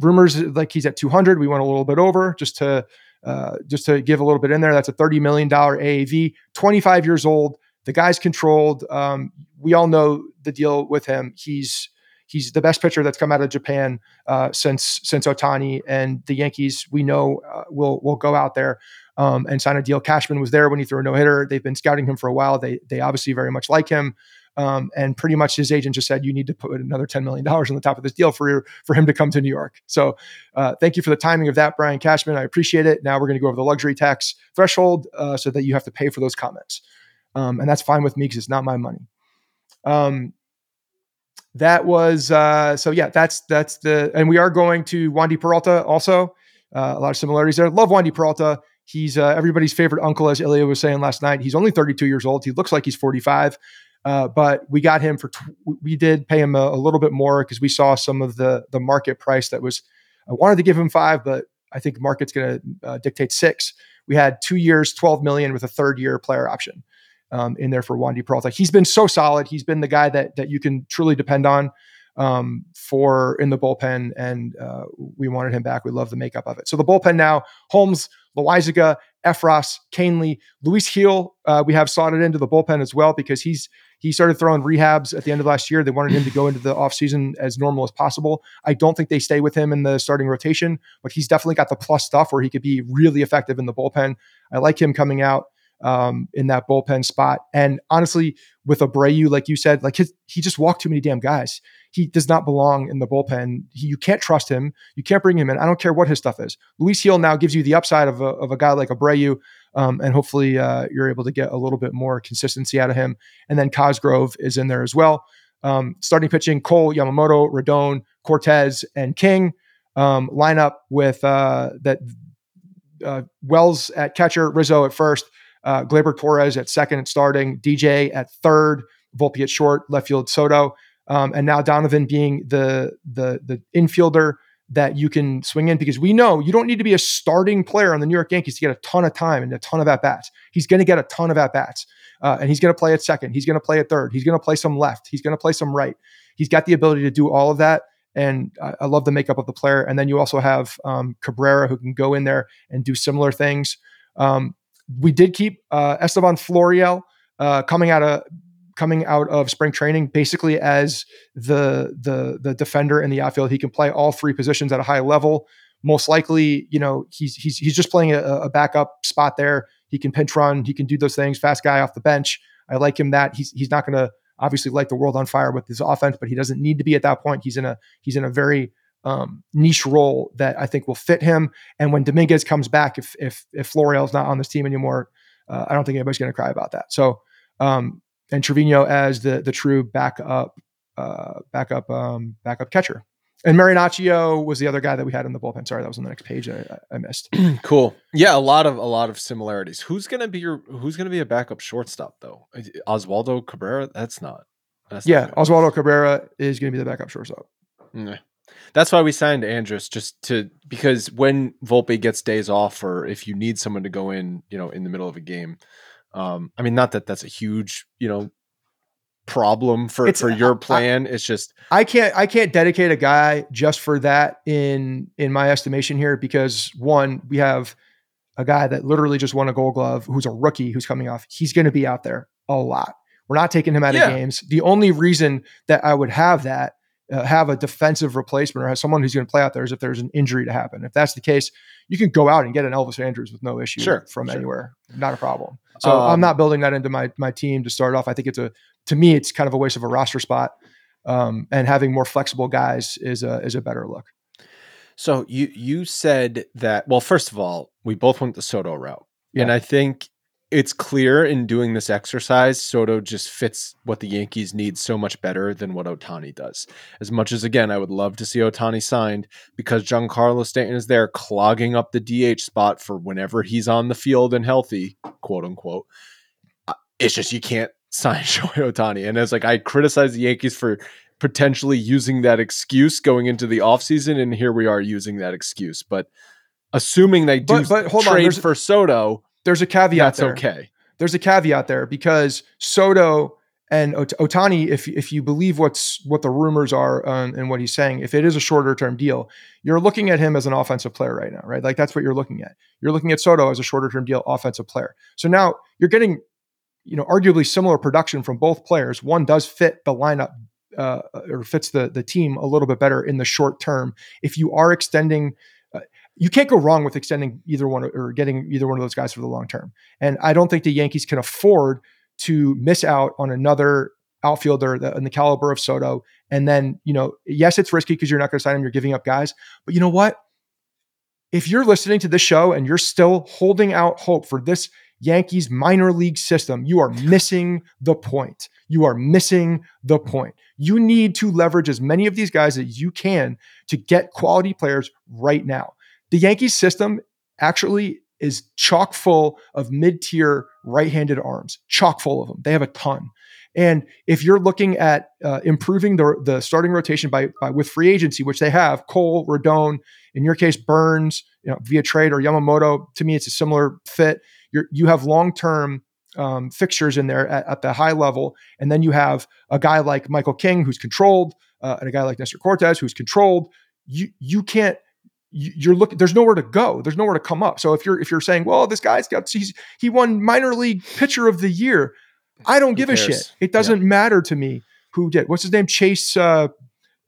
Rumors like he's at 200. We went a little bit over just to uh, just to give a little bit in there. That's a 30 million dollar AAV. 25 years old. The guy's controlled. Um, we all know the deal with him. He's he's the best pitcher that's come out of Japan uh, since since Ohtani and the Yankees. We know uh, will will go out there um, and sign a deal. Cashman was there when he threw a no hitter. They've been scouting him for a while. They they obviously very much like him. Um, and pretty much his agent just said you need to put another $10 million on the top of this deal for for him to come to New York. So uh, thank you for the timing of that, Brian Cashman. I appreciate it. Now we're going to go over the luxury tax threshold uh, so that you have to pay for those comments. Um, and that's fine with me because it's not my money. Um, that was uh, so yeah. That's that's the and we are going to Wandy Peralta also. Uh, a lot of similarities there. Love Wandy Peralta. He's uh, everybody's favorite uncle, as Ilya was saying last night. He's only 32 years old. He looks like he's 45. Uh, but we got him for tw- we did pay him a, a little bit more because we saw some of the the market price that was. I wanted to give him five, but I think the market's going to uh, dictate six. We had two years, 12 million with a third year player option um, in there for Wandy Peralta. He's been so solid. He's been the guy that that you can truly depend on um, for in the bullpen, and uh, we wanted him back. We love the makeup of it. So the bullpen now: Holmes, Loaisiga, Effross, Kahnle, Luis Gil. Uh, we have slotted into the bullpen as well because he's he started throwing rehabs at the end of last year. They wanted him to go into the offseason as normal as possible. I don't think they stay with him in the starting rotation, but he's definitely got the plus stuff where he could be really effective in the bullpen. I like him coming out um, in that bullpen spot. And honestly, with Abreu, like you said, like his, he just walked too many damn guys. He does not belong in the bullpen. He, you can't trust him. You can't bring him in. I don't care what his stuff is. Luis Gil now gives you the upside of a, of a guy like Abreu. Um, and hopefully uh, you're able to get a little bit more consistency out of him. And then Cosgrove is in there as well. Um, starting pitching, Cole, Yamamoto, Rodon, Cortes, and King. Um, lineup with uh, that uh, Wells at catcher, Rizzo at first, uh, Gleyber Torres at second and starting, DJ at third, Volpe at short, left field Soto, um, and now Donovan being the the the infielder that you can swing in because we know you don't need to be a starting player on the New York Yankees to get a ton of time and a ton of at bats. He's going to get a ton of at bats, uh, and he's going to play at second. He's going to play at third. He's going to play some left. He's going to play some right. He's got the ability to do all of that. And I, I love the makeup of the player. And then you also have um, Cabrera who can go in there and do similar things. Um, we did keep uh, Estevan Florial uh, coming out of coming out of spring training basically as the the the defender in the outfield. He can play all three positions at a high level. Most likely, you know, he's he's he's just playing a, a backup spot there. He can pinch run. He can do those things. Fast guy off the bench. I like him that he's he's not going to obviously light the world on fire with his offense, but he doesn't need to be at that point. He's in a he's in a very um, niche role that I think will fit him. And when Dominguez comes back, if if if is not on this team anymore, uh, I don't think anybody's going to cry about that. So, um, and Trevino as the the true backup uh, backup um, backup catcher. And Marinaccio was the other guy that we had in the bullpen. Sorry, that was on the next page. I, I missed. <clears throat> cool. Yeah, a lot of a lot of similarities. Who's gonna be your Who's gonna be a backup shortstop though? Oswaldo Cabrera. That's not. That's yeah, Oswaldo Cabrera is going to be the backup shortstop. Nah. That's why we signed Andrus just to because when Volpe gets days off or if you need someone to go in, you know, in the middle of a game. Um, I mean, not that that's a huge, you know, problem for it's, for your plan. I, it's just I can't I can't dedicate a guy just for that in in my estimation here because one we have a guy that literally just won a Gold Glove who's a rookie who's coming off. He's going to be out there a lot. We're not taking him out yeah. of games. The only reason that I would have that uh, have a defensive replacement or have someone who's going to play out there is if there's an injury to happen. If that's the case, you can go out and get an Elvis Andrus with no issue Sure, from sure. anywhere, not a problem. So Um, I'm not building that into my my team to start off. I think it's a to me it's kind of a waste of a roster spot, um, and having more flexible guys is a is a better look. So you you said that well, first of all, we both went the Soto route. And I think it's clear in doing this exercise, Soto just fits what the Yankees need so much better than what Ohtani does. As much as again, I would love to see Ohtani signed because Giancarlo Stanton is there clogging up the DH spot for whenever he's on the field and healthy, quote unquote. Uh, It's just you can't <laughs> sign Shohei Ohtani. And as like I criticize the Yankees for potentially using that excuse going into the offseason, and here we are using that excuse. But assuming they do But- but hold on, trade there's- for Soto, There's a caveat that's there. okay. there's a caveat there because Soto and Ot- Ohtani, if if you believe what's what the rumors are um, and what he's saying, if it is a shorter term deal, you're looking at him as an offensive player right now, right? Like that's what you're looking at. You're looking at Soto as a shorter term deal offensive player. So now you're getting, you know, arguably similar production from both players. One does fit the lineup. Uh, or fits the the team a little bit better in the short term. If you are extending, you can't go wrong with extending either one or getting either one of those guys for the long term. And I don't think the Yankees can afford to miss out on another outfielder in the caliber of Soto. And then, you know, yes, it's risky because you're not going to sign him, you're giving up guys. But you know what? If you're listening to this show and you're still holding out hope for this Yankees minor league system, you are missing the point. You are missing the point. You need to leverage as many of these guys as you can to get quality players right now. The Yankees system actually is chock full of mid-tier right-handed arms, chock full of them. They have a ton. And if you're looking at uh, improving the, the starting rotation by, by with free agency, which they have, Cole, Rodon, in your case, Burnes, you know, via trade or Yamamoto, to me, it's a similar fit. You're, you have long-term um, fixtures in there at, at the high level, and then you have a guy like Michael King who's controlled, uh, and a guy like Nestor Cortes who's controlled. You you can't you're looking there's nowhere to go. There's nowhere to come up. So if you're if you're saying well this guy's got he's he won minor league pitcher of the year i don't Who give a shit. It doesn't matter to me who did. What's his name? Chase uh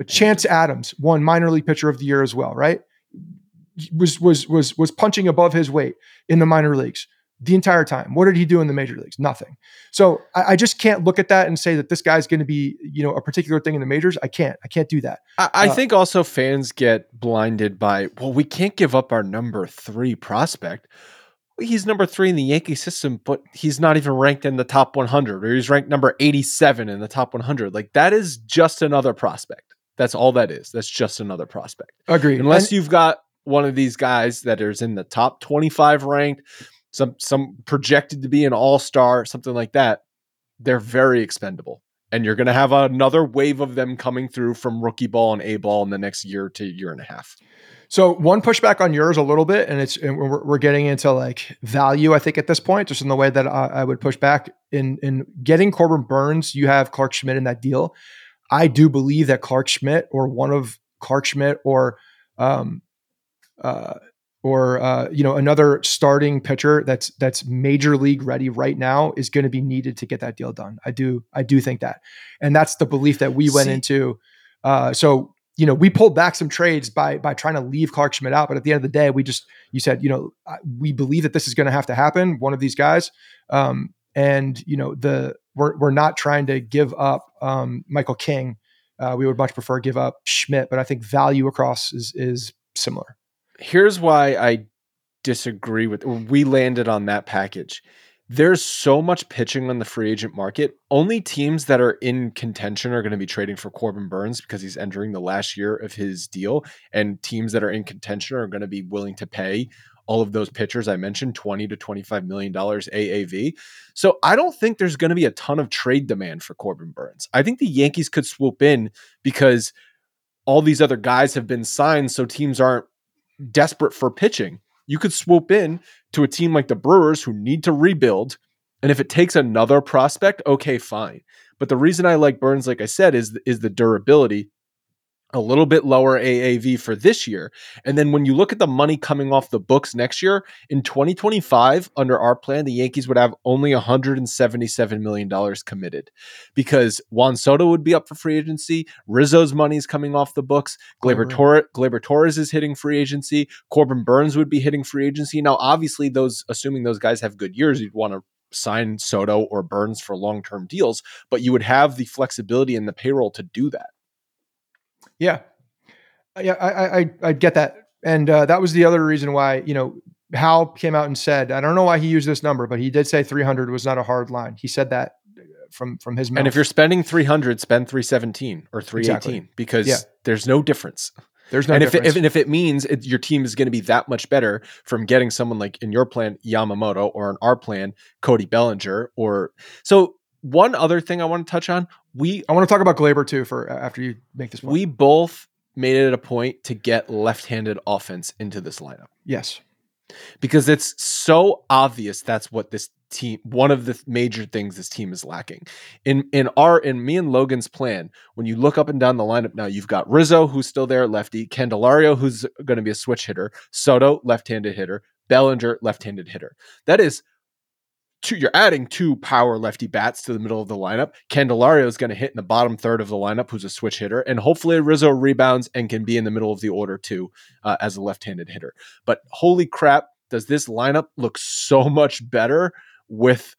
chance adams won minor league pitcher of the year as well right? Was was was was punching above his weight in the minor leagues the entire time what did he do in the major leagues nothing so i, I just can't look at that and say that this guy's going to be you know a particular thing in the majors i can't i can't do that I, I Uh, think also fans get blinded by, well, we can't give up our number three prospect. He's number three in the Yankee system, but he's not even ranked in the top 100, or he's ranked number 87 in the top 100. Like that is just another prospect. That's all that is. That's just another prospect. agreed Unless And- you've got one of these guys that is in the top 25 ranked, some some projected to be an all-star, something like that, they're very expendable. And you're going to have another wave of them coming through from rookie ball and A ball in the next year to year and a half. So one pushback on yours a little bit, and it's and we're, we're getting into like value. I think at this point, just in the way that I, I would push back in in getting Corbin Burnes, you have Clarke Schmidt in that deal. I do believe that Clarke Schmidt or one of Clarke Schmidt or um uh or uh, you know another starting pitcher that's that's major league ready right now is going to be needed to get that deal done. I do I do think that, and that's the belief that we went See- into. Uh, so you know we pulled back some trades by by trying to leave Clarke Schmidt out, but at the end of the day, we just you said you know we believe that this is going to have to happen. One of these guys, um, and you know the we're we're not trying to give up um, Michael King. Uh, we would much prefer give up Schmidt, but I think value across is is similar. Here's why I disagree with we landed on that package. There's so much pitching on the free agent market. Only teams that are in contention are going to be trading for Corbin Burnes because he's entering the last year of his deal. And teams that are in contention are going to be willing to pay all of those pitchers I mentioned, 20 to 25 million dollars AAV. So I don't think there's going to be a ton of trade demand for Corbin Burnes. I think the Yankees could swoop in because all these other guys have been signed, so teams aren't desperate for pitching. You could swoop in to a team like the Brewers who need to rebuild. And if it takes another prospect, okay, fine. But the reason I like Burnes, like I said, is is the durability. A little bit lower AAV for this year. And then when you look at the money coming off the books next year, in 2025, under our plan, the Yankees would have only $177 million committed because Juan Soto would be up for free agency. Rizzo's money is coming off the books. Gleyber, Torres, Gleyber Torres is hitting free agency. Corbin Burnes would be hitting free agency. Now, obviously, those assuming those guys have good years, you'd want to sign Soto or Burnes for long term deals, but you would have the flexibility in the payroll to do that. Yeah, uh, yeah, I I, I get that, and uh, that was the other reason why you know Hal came out and said I don't know why he used this number, but he did say 300 was not a hard line. He said that uh, from from his mouth. And if you're spending 300, spend 317 or 318 exactly. because yeah. there's no difference. There's no and difference. if, it, if, if it means it, your team is going to be that much better from getting someone like in your plan Yamamoto or in our plan Cody Bellinger or so one other thing I want to touch on we I want to talk about Glaber too for after you make this point. We both made it a point to get left-handed offense into this lineup. Yes. Because it's so obvious that's what this team one of the major things this team is lacking. In in our in me and Logan's plan, when you look up and down the lineup now, you've got Rizzo who's still there lefty, Candelario who's going to be a switch hitter, Soto left-handed hitter, Bellinger left-handed hitter. That is two, you're adding two power lefty bats to the middle of the lineup. Candelario is going to hit in the bottom third of the lineup, who's a switch hitter, and hopefully Rizzo rebounds and can be in the middle of the order too uh, as a left-handed hitter. But holy crap, does this lineup look so <laughs> much better with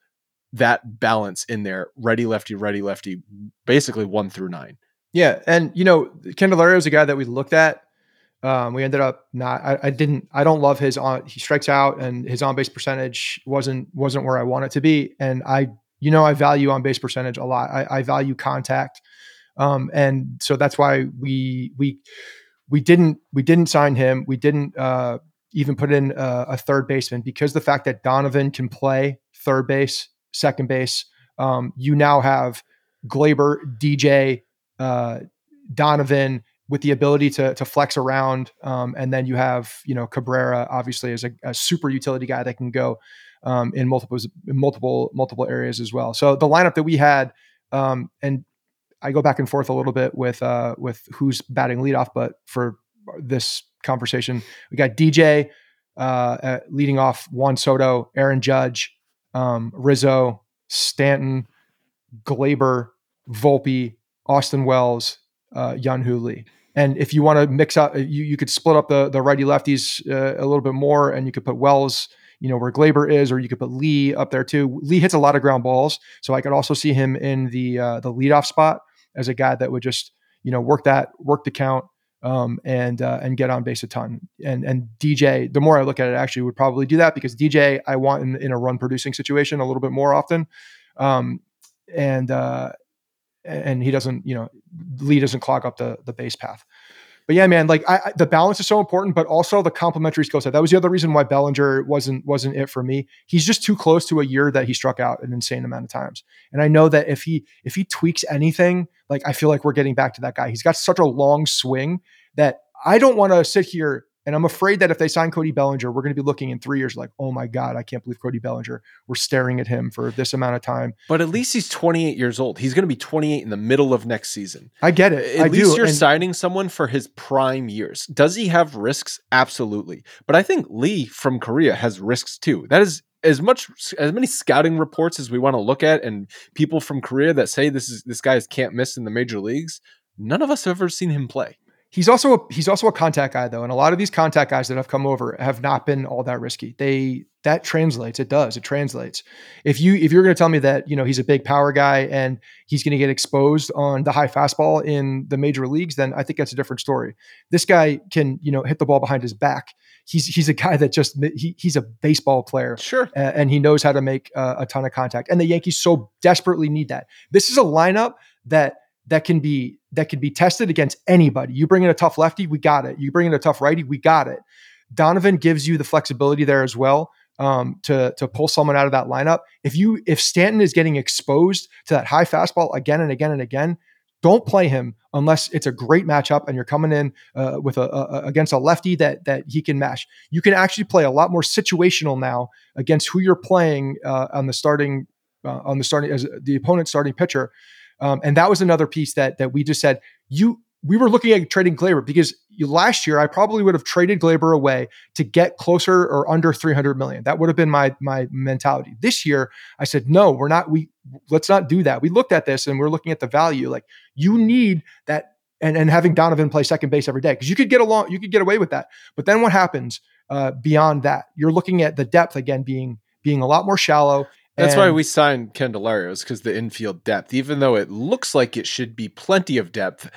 that balance in there? Ready lefty, ready lefty, basically one through nine. Yeah, and you know Candelario is a guy that we looked at um, we ended up not. I, I, didn't. I don't love his on. He strikes out, and his on base percentage wasn't wasn't where I want it to be. And I, you know, I value on base percentage a lot. I, I value contact, um, and so that's why we we we didn't we didn't sign him. We didn't uh, even put in a, a, third baseman because the fact that Donovan can play third base, second base. Um, you now have Gleyber, DJ, uh, Donovan with the ability to to flex around. Um, and then you have you know Cabrera obviously as a, a super utility guy that can go um, in multiple in multiple multiple areas as well. So the lineup that we had, um, and I go back and forth a little bit with uh, with who's batting leadoff, but for this conversation, we got DJ uh, leading off Juan Soto, Aaron Judge, um, Rizzo, Stanton, Gleyber, Volpe, Austin Wells, uh, Hoo Lee. And if you want to mix up, you, you could split up the the righty lefties uh, a little bit more, and you could put Wells, you know, where Gleyber is, or you could put Lee up there too. Lee hits a lot of ground balls, so I could also see him in the uh, the leadoff spot as a guy that would just you know work that work the count um, and uh, and get on base a ton. And and DJ, the more I look at it, actually would probably do that because DJ I want in, in a run producing situation a little bit more often. Um, and uh, and he doesn't, you know, Lee doesn't clog up the the base path. But yeah, man, like I, I, the balance is so important, but also the complementary skill set. That was the other reason why Bellinger wasn't wasn't it for me. He's just too close to a year that he struck out an insane amount of times. And I know that if he if he tweaks anything, like I feel like we're getting back to that guy. He's got such a long swing that I don't want to sit here and I'm afraid that if they sign Cody Bellinger, we're going to be looking in three years like, oh my God, I can't believe Cody Bellinger. We're staring at him for this amount of time. But at least he's 28 years old. He's going to be 28 in the middle of next season. I get it. At I least do. you're and- signing someone for his prime years. Does he have risks? Absolutely. But I think Lee from Korea has risks too. That is as much as many scouting reports as we want to look at and people from Korea that say this is this guy is can't miss in the major leagues. None of us have ever seen him play. He's also a, he's also a contact guy though, and a lot of these contact guys that have come over have not been all that risky. They that translates. It does. It translates. If you if you're going to tell me that you know he's a big power guy and he's going to get exposed on the high fastball in the major leagues, then I think that's a different story. This guy can you know hit the ball behind his back. He's he's a guy that just he, he's a baseball player, sure, uh, and he knows how to make uh, a ton of contact. And the Yankees so desperately need that. This is a lineup that that can be that can be tested against anybody. You bring in a tough lefty, we got it. You bring in a tough righty, we got it. Donovan gives you the flexibility there as well um, to to pull someone out of that lineup. If you if Stanton is getting exposed to that high fastball again and again and again, don't play him unless it's a great matchup and you're coming in uh, with a, a, against a lefty that that he can mash. You can actually play a lot more situational now against who you're playing uh, on the starting uh, on the starting as the opponent starting pitcher um, and that was another piece that that we just said you we were looking at trading Gleyber because you, last year I probably would have traded Gleyber away to get closer or under 300 million. That would have been my my mentality. This year I said no, we're not we let's not do that. We looked at this and we're looking at the value like you need that and and having Donovan play second base every day because you could get along you could get away with that. But then what happens uh, beyond that? You're looking at the depth again being being a lot more shallow. That's why we signed Candelarios because the infield depth, even though it looks like it should be plenty of depth,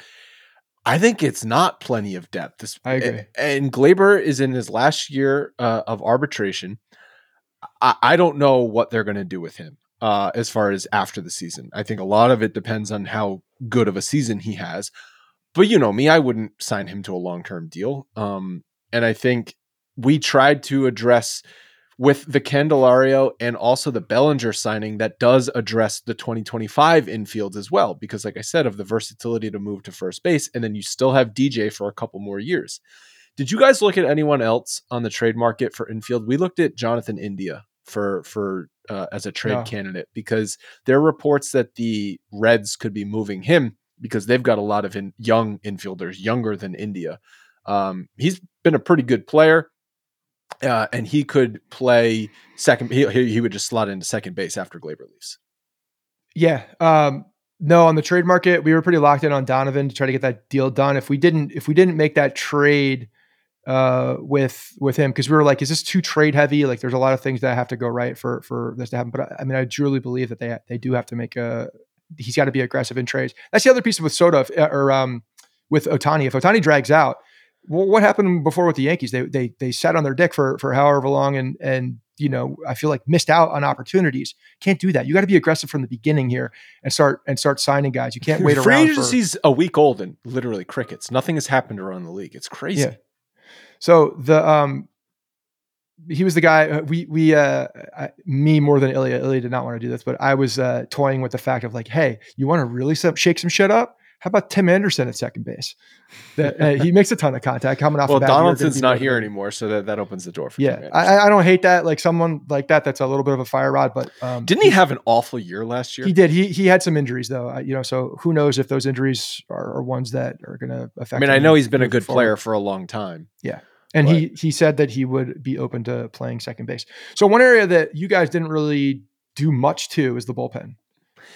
I think it's not plenty of depth. This, I agree. And, Gleyber is in his last year uh, of arbitration. I, I, don't know what they're going to do with him uh, as far as after the season. I think a lot of it depends on how good of a season he has. But you know me, I wouldn't sign him to a long term deal. Um, and I think we tried to address with the Candelario and also the Bellinger signing that does address the 2025 infield as well. Because, like I said, of the versatility to move to first base, and then you still have DJ for a couple more years. Did you guys look at anyone else on the trade market for infield? We looked at Jonathan India for for uh, as a trade no. candidate because there are reports that the Reds could be moving him because they've got a lot of in, young infielders, younger than India. Um, he's been a pretty good player uh, and he could play second. He, he would just slot into second base after Gleyber leaves. Yeah. Um, no, on the trade market, we were pretty locked in on Donovan to try to get that deal done. If we didn't, if we didn't make that trade uh, with with him, because we were like, is this too trade heavy? Like, there's a lot of things that have to go right for for this to happen. But I, mean, I truly believe that they they do have to make a. He's got to be aggressive in trades. That's the other piece with Soto uh, or um, with Ohtani. If Ohtani drags out, what happened before with the Yankees? They they they sat on their dick for for however long, and and you know I feel like missed out on opportunities. Can't do that. You got to be aggressive from the beginning here and start and start signing guys. You can't <laughs> wait Free around. Free agency's for, a week old and literally crickets. Nothing has happened around the league. It's crazy. Yeah. So the um he was the guy uh, we we uh I, me more than Ilya. Ilya did not want to do this, but I was uh toying with the fact of like, hey, you want to really shake some shit up? How about Tim Anderson at second base? That, uh, he makes a ton of contact coming off. Well, Donaldson's not here anymore, so that, that opens the door for. Yeah, I, I, don't hate that. Like someone like that, that's a little bit of a fire rod. But um, didn't he have an awful year last year? He did. He he had some injuries though. you know, so who knows if those injuries are, are ones that are going to affect. I mean, I know he's been a good forward. player for a long time. Yeah. And but. he he said that he would be open to playing second base. So one area that you guys didn't really do much to is the bullpen.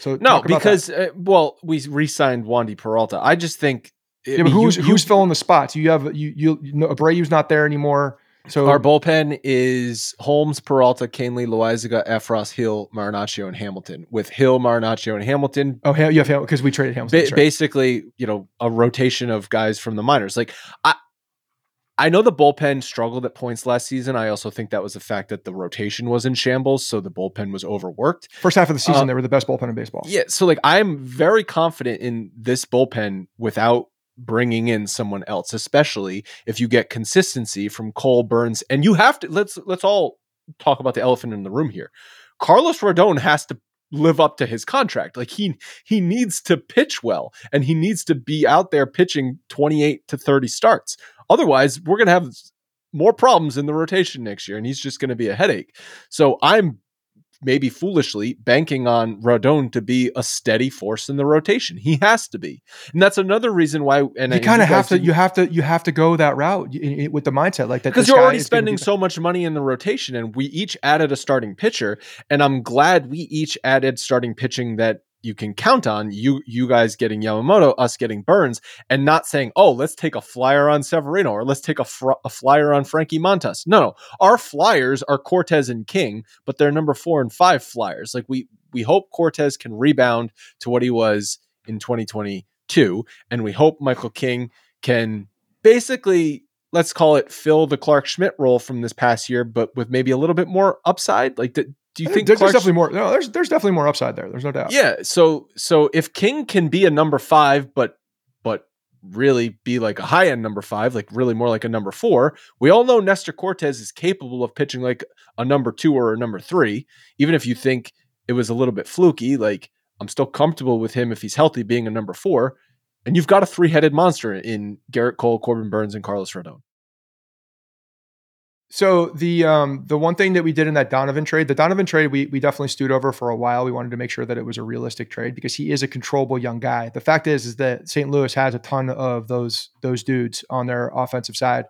So no, because uh, well, we re-signed Wandy Peralta. I just think. Yeah, but who's you, who's you, filling the spots? You have you you, you know, Abreu's not there anymore. So our bullpen is Holmes, Peralta, Kahnle, Loaisiga, Effross, Hill, Marinaccio, and Hamilton. With Hill, Marinaccio, and Hamilton. Oh, you have because we traded Hamilton. Ba- right. Basically, you know, a rotation of guys from the minors. Like I, I know the bullpen struggled at points last season. I also think that was the fact that the rotation was in shambles, so the bullpen was overworked. First half of the season, uh, they were the best bullpen in baseball. Yeah, so like I'm very confident in this bullpen without bringing in someone else, especially if you get consistency from Cole Burnes. And you have to let's let's all talk about the elephant in the room here. Carlos Rodon has to live up to his contract. Like he he needs to pitch well and he needs to be out there pitching 28 to 30 starts. Otherwise, we're going to have more problems in the rotation next year, and he's just going to be a headache. So I'm maybe foolishly banking on Rodon to be a steady force in the rotation. He has to be, and that's another reason why. And you kind of have to, you have to, you have to go that route with the mindset like that because you're already spending so much money in the rotation, and we each added a starting pitcher, and I'm glad we each added starting pitching that you can count on you you guys getting Yamamoto, us getting Burnes, and not saying, "Oh, let's take a flyer on Severino or let's take a, fr- a flyer on Frankie Montas." No, no, our flyers are Cortes and King, but they're number four and five flyers. Like we we hope Cortes can rebound to what he was in 2022, and we hope Michael King can basically let's call it fill the Clarke Schmidt role from this past year, but with maybe a little bit more upside. Like, do you think there's, there's definitely more? No, there's there's definitely more upside there. There's no doubt. Yeah. So so if King can be a number five, but but really be like a high end number five, like really more like a number four. We all know Nestor Cortes is capable of pitching like a number two or a number three. Even if you think it was a little bit fluky, like I'm still comfortable with him if he's healthy being a number four. And you've got a three headed monster in Gerrit Cole, Corbin Burnes, and Carlos Rodon. So the um the one thing that we did in that Donovan trade, the Donovan trade, we we definitely stewed over for a while. We wanted to make sure that it was a realistic trade because he is a controllable young guy. The fact is, is that St. Louis has a ton of those those dudes on their offensive side,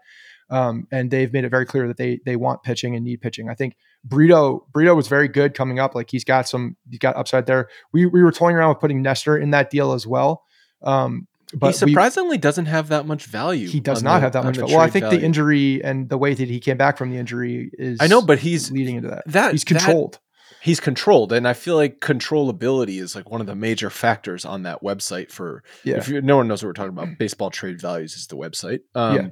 um, and they've made it very clear that they they want pitching and need pitching. I think Brito Brito was very good coming up. Like he's got some he's got upside there. We we were toying around with putting Nestor in that deal as well. Um, but he surprisingly we, doesn't have that much value. He does not the, have that much value. Well, I think value. the injury and the way that he came back from the injury is I know, but he's leading into that. That he's controlled. That, he's controlled, and I feel like controllability is like one of the major factors on that website. For yeah. if you, no one knows what we're talking about, baseball trade values is the website. Um, yeah.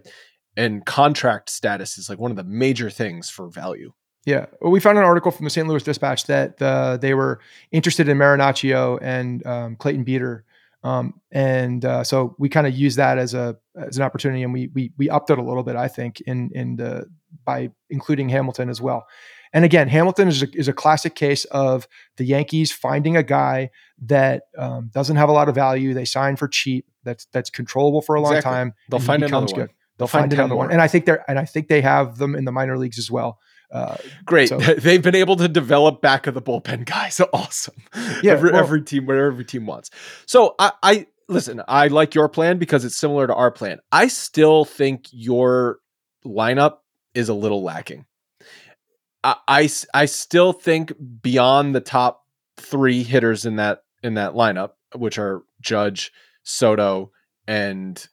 And contract status is like one of the major things for value. Yeah. Well, we found an article from the St. Louis Dispatch that uh, they were interested in Marinaccio and um, Clayton Beeter um, and uh, so we kind of use that as a as an opportunity, and we we we upped it a little bit, I think, in in the by including Hamilton as well. And again, Hamilton is a, is a classic case of the Yankees finding a guy that um, doesn't have a lot of value. They sign for cheap. That's that's controllable for a long exactly. time. They'll find another good. one. They'll, They'll find, find another more. one. And I think they're and I think they have them in the minor leagues as well. Uh, Great. So. <laughs> They've been able to develop back of the bullpen <laughs> guys. Awesome. Yeah. Every, well, every team, whatever every team wants. So I, I listen, I like your plan because it's similar to our plan. I still think your lineup is a little lacking. I, I, I still think beyond the top three hitters in that in that lineup, which are Judge, Soto, and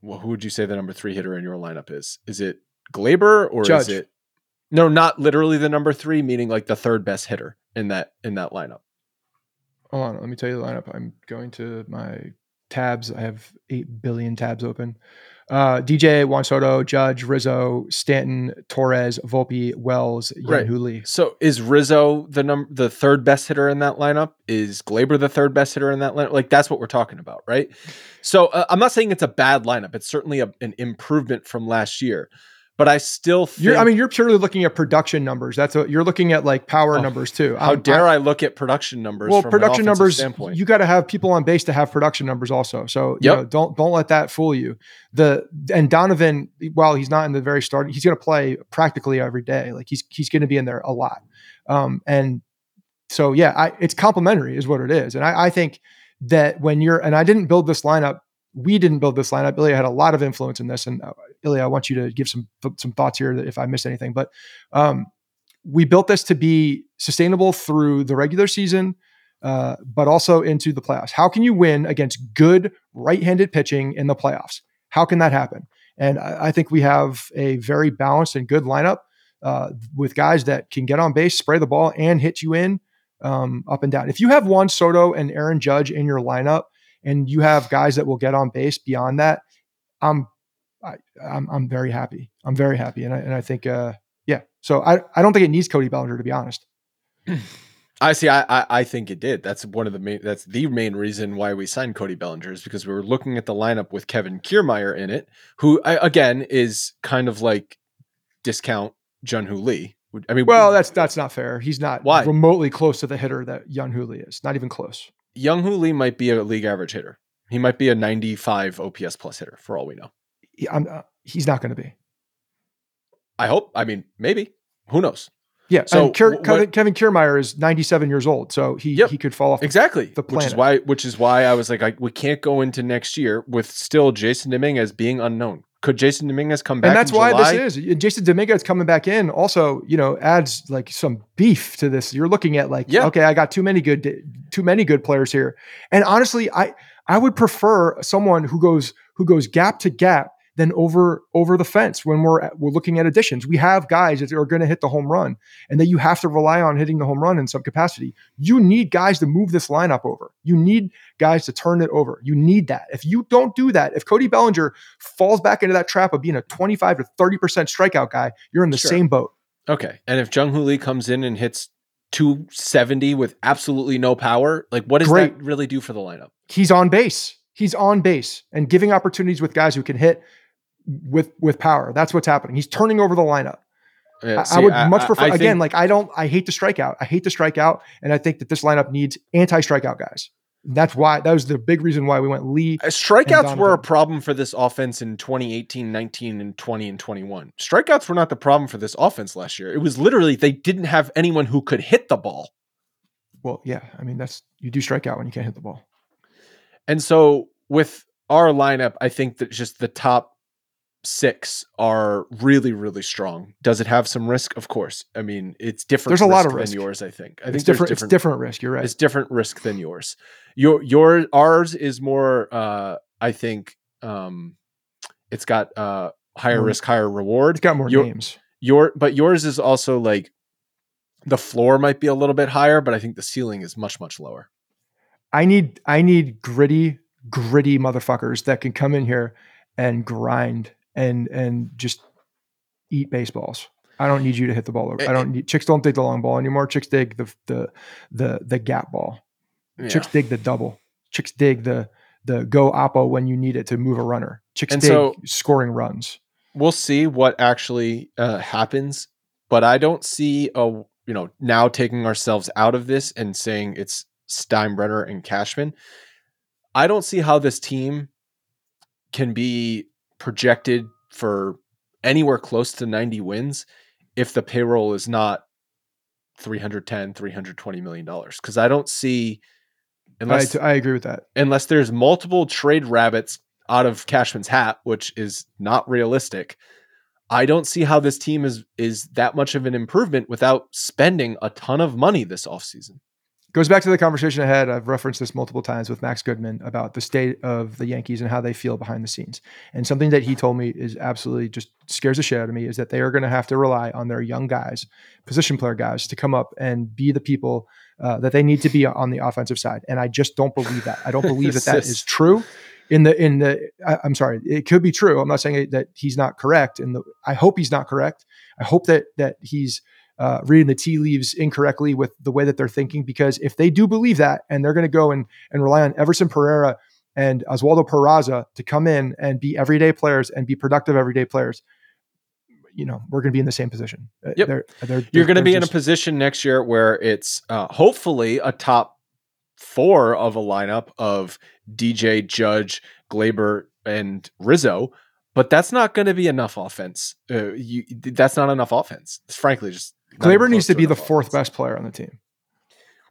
well, who would you say the number three hitter in your lineup is? Is it Gleyber or Judge. is it no, not literally the number three, meaning like the third best hitter in that in that lineup. Hold on, let me tell you the lineup. I'm going to my tabs. I have eight billion tabs open. Uh, DJ, Juan Soto, Judge, Rizzo, Stanton, Torres, Volpe, Wells, right. So is Rizzo the number the third best hitter in that lineup? Is Gleyber the third best hitter in that lineup? Like that's what we're talking about, right? So uh, I'm not saying it's a bad lineup. It's certainly a, an improvement from last year but I still think, you're, I mean, you're purely looking at production numbers. That's what you're looking at like power oh, numbers too. How I'm, dare I, I look at production numbers? Well, production numbers, standpoint. you got to have people on base to have production numbers also. So, you yep. know, don't, don't let that fool you. The, and Donovan, while he's not in the very start, he's going to play practically every day. Like he's, he's going to be in there a lot. Um, and so, yeah, I, it's complementary is what it is. And I, I think that when you're, and I didn't build this lineup we didn't build this lineup. Ilya had a lot of influence in this, and uh, Ilya, I want you to give some some thoughts here if I missed anything. But um, we built this to be sustainable through the regular season, uh, but also into the playoffs. How can you win against good right-handed pitching in the playoffs? How can that happen? And I, I think we have a very balanced and good lineup uh, with guys that can get on base, spray the ball, and hit you in um, up and down. If you have Juan Soto and Aaron Judge in your lineup and you have guys that will get on base beyond that, I'm I, am I'm, I'm very happy. I'm very happy, and I and I think uh, yeah. So I I don't think it needs Cody Bellinger to be honest. I see. I, I, I think it did. That's one of the main. That's the main reason why we signed Cody Bellinger is because we were looking at the lineup with Kevin Kiermaier in it, who I, again is kind of like discount Jung-Hoo Lee. I mean, well, that's that's not fair. He's not why? remotely close to the hitter that Jung-Hoo Lee is. Not even close. Jung-Hoo Lee might be a league average hitter. He might be a 95 OPS plus hitter for all we know. Uh, he's not going to be. I hope. I mean, maybe. Who knows? Yeah. So Kier, what, Kevin Kiermaier is 97 years old, so he yep, he could fall off exactly the planet. Which is why which is why I was like, I, we can't go into next year with still Jasson Dominguez being unknown. Could Jasson Dominguez come back? And that's why July? this is Jasson Dominguez coming back in. Also, you know, adds like some beef to this. You're looking at like, yeah. okay, I got too many good, too many good players here. And honestly, I I would prefer someone who goes who goes gap to gap than over over the fence when we're we're looking at additions. We have guys that are going to hit the home run, and that you have to rely on hitting the home run in some capacity. You need guys to move this lineup over. You need guys to turn it over. You need that. If you don't do that, if Cody Bellinger falls back into that trap of being a 25 to 30 percent strikeout guy, you're in the sure. same boat. Okay, and if Jung-Hoo Lee comes in and hits 270 with absolutely no power, like what does Great. that really do for the lineup? He's on base. He's on base and giving opportunities with guys who can hit with with power. That's what's happening. He's turning over the lineup. Yeah, see, I, would I, much prefer I, again. Think, like I don't. I hate to strike out. I hate to strike out, and I think that this lineup needs anti strikeout guys. That's why that was the big reason why we went Lee. Uh, Strikeouts were a problem for this offense in 2018, 19, and 20 and 21. Strikeouts were not the problem for this offense last year. It was literally they didn't have anyone who could hit the ball. Well, yeah, I mean that's you do strike out when you can't hit the ball. And so with our lineup, I think that just the top six are really, really strong. Does it have some risk? Of course. I mean, it's different. There's a lot of risk than yours. I think. I it's think different. There's It's different risk. You're right. It's different risk than yours. Your your ours is more. uh I think um it's got uh higher More- risk, higher reward. It's got more your- names. Your but yours is also like the floor might be a little bit higher, but I think the ceiling is much much lower. I need I need gritty, gritty motherfuckers that can come in here and grind and and just eat baseballs. I don't need you to hit the ball. over. I don't need chicks don't dig the long ball anymore. Chicks dig the the the the gap ball. Yeah. Chicks dig the double. Chicks dig the the go oppo when you need it to move a runner. Chicks And dig so- scoring runs. we'll see what actually uh, happens but i don't see a you know now taking ourselves out of this and saying it's steinbrenner and cashman i don't see how this team can be projected for anywhere close to 90 wins if the payroll is not 310 320 million dollars because i don't see I, I agree with that. unless there's multiple trade rabbits out of Cashman's hat, which is not realistic. I don't see how this team is is that much of an improvement without spending a ton of money this offseason. Goes back to the conversation I had. I've referenced this multiple times with Max Goodman about the state of the Yankees and how they feel behind the scenes. And something that he told me is absolutely just scares the shit out of me is that they are going to have to rely on their young guys, position player guys, to come up and be the people uh, that they need to be on the offensive side. And I just don't believe that. I don't believe that that <laughs> is- true. In the in the, I, I'm sorry, it could be true. I'm not saying that he's not correct, and the, I hope he's not correct. I hope that that he's uh, reading the tea leaves incorrectly with the way that they're thinking. Because if they do believe that, and they're going to go and and rely on Everson Pereira and Oswaldo Peraza to come in and be everyday players and be productive everyday players, you know, we're going to be in the same position. Uh, Yep. they're- they're- You're going to be in a position next year where it's uh, hopefully a top four of a lineup of DJ, Judge, Gleyber, and Rizzo. But that's not going to be enough offense. Uh, you, that's not enough offense. It's frankly just Gleyber needs to be the fourth best player on the team.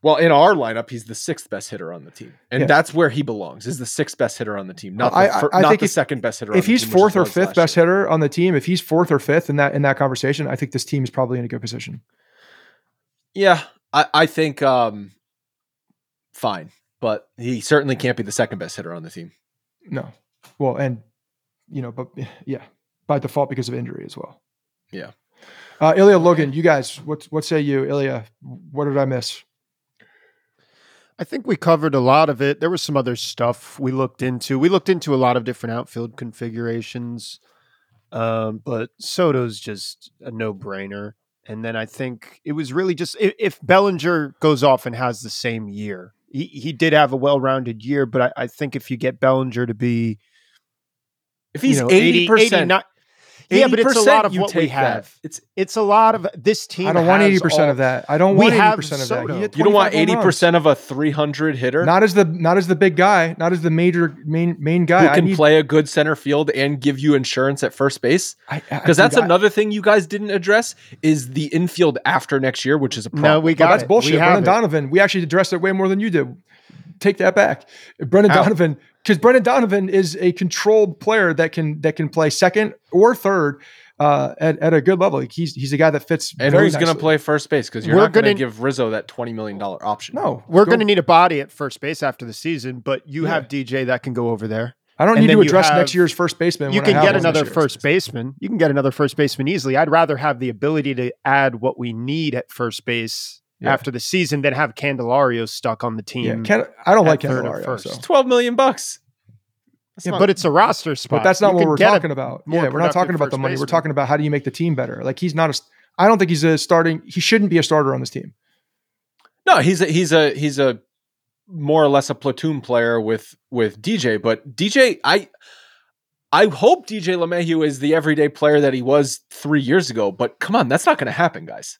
Well, in our lineup, he's the sixth best hitter on the team, and Yeah. that's where he belongs. Is the sixth best hitter on the team, not the, I- I- I not think the if- second best hitter. on If he's team, fourth or what he was fifth best year. hitter on the team, if he's fourth or fifth in that in that conversation, I think this team is probably in a good position. yeah, I, I think um, fine, but he certainly can't be the second best hitter on the team. No, well, and you know, but yeah, by default because of injury as well. Yeah. Uh, Ilya Logan, you guys, what what say you, Ilya? What did I miss? I think we covered a lot of it. There was some other stuff we looked into. We looked into a lot of different outfield configurations, um, but Soto's just a no-brainer. And then I think it was really just if, if Bellinger goes off and has the same year, he, he did have a well-rounded year, but I, I think if you get Bellinger to be If he's you know, eighty 80, percent, 89 yeah, but it's a lot of what we have. It's It's a lot of this team. I don't want eighty percent of that. I don't We want eighty have percent of that. Soto. He hit you don't want eighty percent of a three hundred hitter Not as the not as the big guy, not as the major main main guy. who I can need, play a good center field and give you insurance at first base. I- I- Because that's I- another thing you guys didn't address is the infield after next year, which is a problem. No, we Well, got that's it. bullshit. We have Brendan it. Donovan, we actually addressed it way more than you did. Take that back. Brendan How? Donovan, because Brendan Donovan is a controlled player that can that can play second or third uh, at, at a good level. Like, He's he's a guy that fits. and very who's going to play first base? Because you're We're not going to give Rizzo that twenty million dollar option. No, We're going to need a body at first base after the season, but you Yeah. have DJ that can go over there. I don't and need to address have- next year's first baseman. you can get another first baseman. You can get another first baseman easily. I'd rather have the ability to add what we need at first base Yeah. after the season than have Candelario stuck on the Yeah, team. Can, I don't like Candelario. first. So. twelve million bucks. That's yeah, not- but it's a roster spot. But that's not You what we're talking about. Yeah, we're not talking about the first money. We're talking about how do you make the team better. Like he's not a. I don't think he's a starting. He shouldn't be a starter on this team. no. He's a he's a he's a more or less a platoon player with with DJ. But DJ, I I hope DJ LeMahieu is the everyday player that he was three years ago. But come on, that's not going to happen, guys.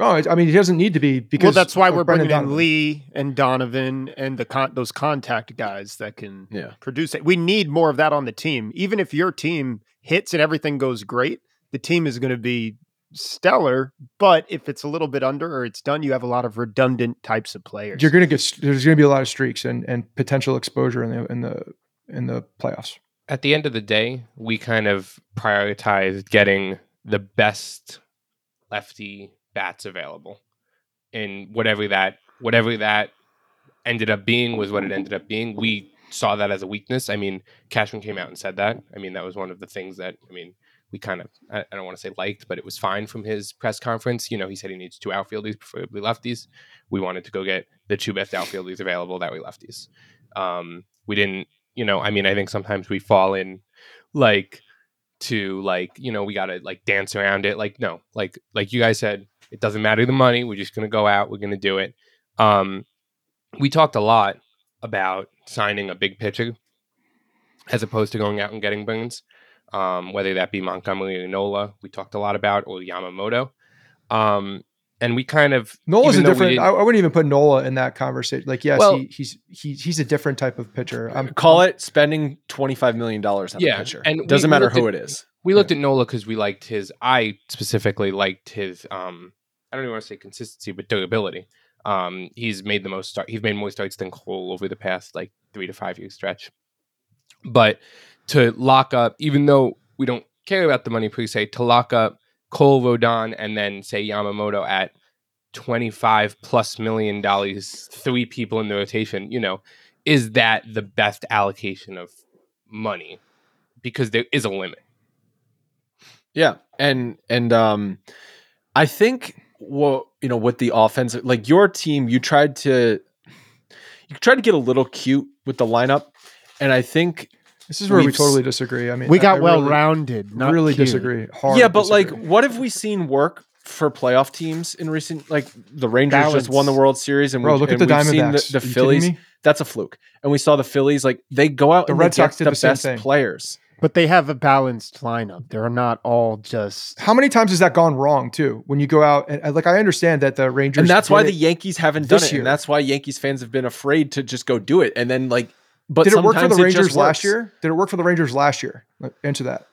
Oh, I mean, he doesn't need to be because. well, that's why we're Brendan bringing in Lee and Donovan and the con- those contact guys that can Yeah. produce it. We need more of that on the team. Even if your team hits and everything goes great, the team is going to be stellar. But if it's a little bit under or it's done, you have a lot of redundant types of players. You're going to get there's going to be a lot of streaks and, and potential exposure in the in the in the playoffs. At the end of the day, we kind of prioritized getting the best lefty bats available, and whatever that whatever that ended up being was what it ended up being. We saw that as a weakness. I mean, Cashman came out and said that. I mean, that was one of the things that I mean we kind of I, I don't want to say liked, but it was fine from his press conference. You know, he said he needs two outfielders, preferably lefties. We wanted to go get the two best outfielders available that we lefties. Um, we didn't, you know, I mean, I think sometimes we fall in like to like, you know, we gotta like dance around it. Like, no, like like you guys said, it doesn't matter the money. We're just gonna go out. We're gonna do it. Um, we talked a lot about signing a big pitcher as opposed to going out and getting Burnes um, whether that be Montgomery or Nola. We talked a lot about or Yamamoto. Um, and we kind of Nola's a even though we different. I, I wouldn't even put Nola in that conversation. Like, yes, Well- he, he's he, he's a different type of pitcher. I'm Call it spending twenty five million dollars on Yeah, a pitcher. and we- doesn't we matter looked who at- it is. we looked at Nola because we liked his. I specifically liked his. Um, I don't even want to say consistency, but durability. Um, he's made the most start. He's made more starts than Cole over the past like three to five year stretch. But to lock up, even though we don't care about the money per se, to lock up Cole Rodon and then say Yamamoto at twenty five plus million dollars, three people in the rotation, you know, is that the best allocation of money? Because there is a limit. Yeah, and and um, I think what you know with the offense, like your team, you tried to you tried to get a little cute with the lineup, and I think This is where we totally disagree. I mean, we got I well really, rounded. Not really cute. disagree. Hard yeah, but like, what have we seen work for playoff teams in recent? Like the Rangers just won the World Series, and bro, we, look at and the we've seen the, the Phillies. That's a fluke, and we saw the Phillies like they go out The and Red they Sox get did the the same best thing. players. But they have a balanced lineup. They're not all just. How many times has that gone wrong too? When you go out and and, like I understand that the Rangers and that's why the Yankees haven't done it, year. and that's why Yankees fans have been afraid to just go do it. And then like, but did it work for the Rangers last year? Did it work for the Rangers last year? Like, Answer that.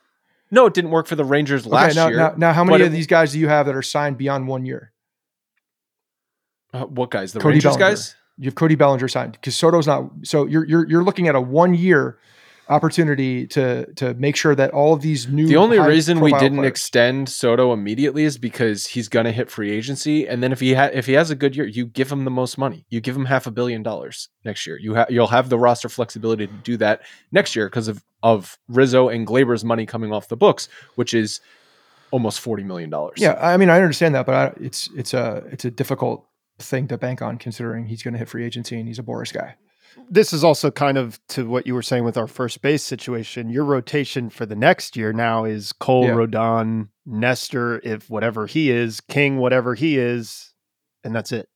No, it didn't work for the Rangers last okay, now, year. now, now how but many it- of these guys do you have that are signed beyond one year? Uh, what guys? The Cody Rangers Bellinger. guys? You have Cody Bellinger signed because Soto's not. So you're you're you're looking at a one year opportunity to to make sure that all of these new. The only reason we didn't players- extend Soto immediately is because he's going to hit free agency, and then if he ha- if he has a good year, you give him the most money. You give him half a billion dollars next year. You ha- you'll have the roster flexibility to do that next year because of of Rizzo and Gleyber's money coming off the books, which is almost forty million dollars. Yeah, I mean I understand that, but I, it's it's a it's a difficult thing to bank on considering he's going to hit free agency and he's a Boras guy. This is also kind of to what you were saying with our first base situation. Your rotation for the next year now is Cole, Yeah. Rodon, Nestor, if whatever he is, King, whatever he is, and that's it.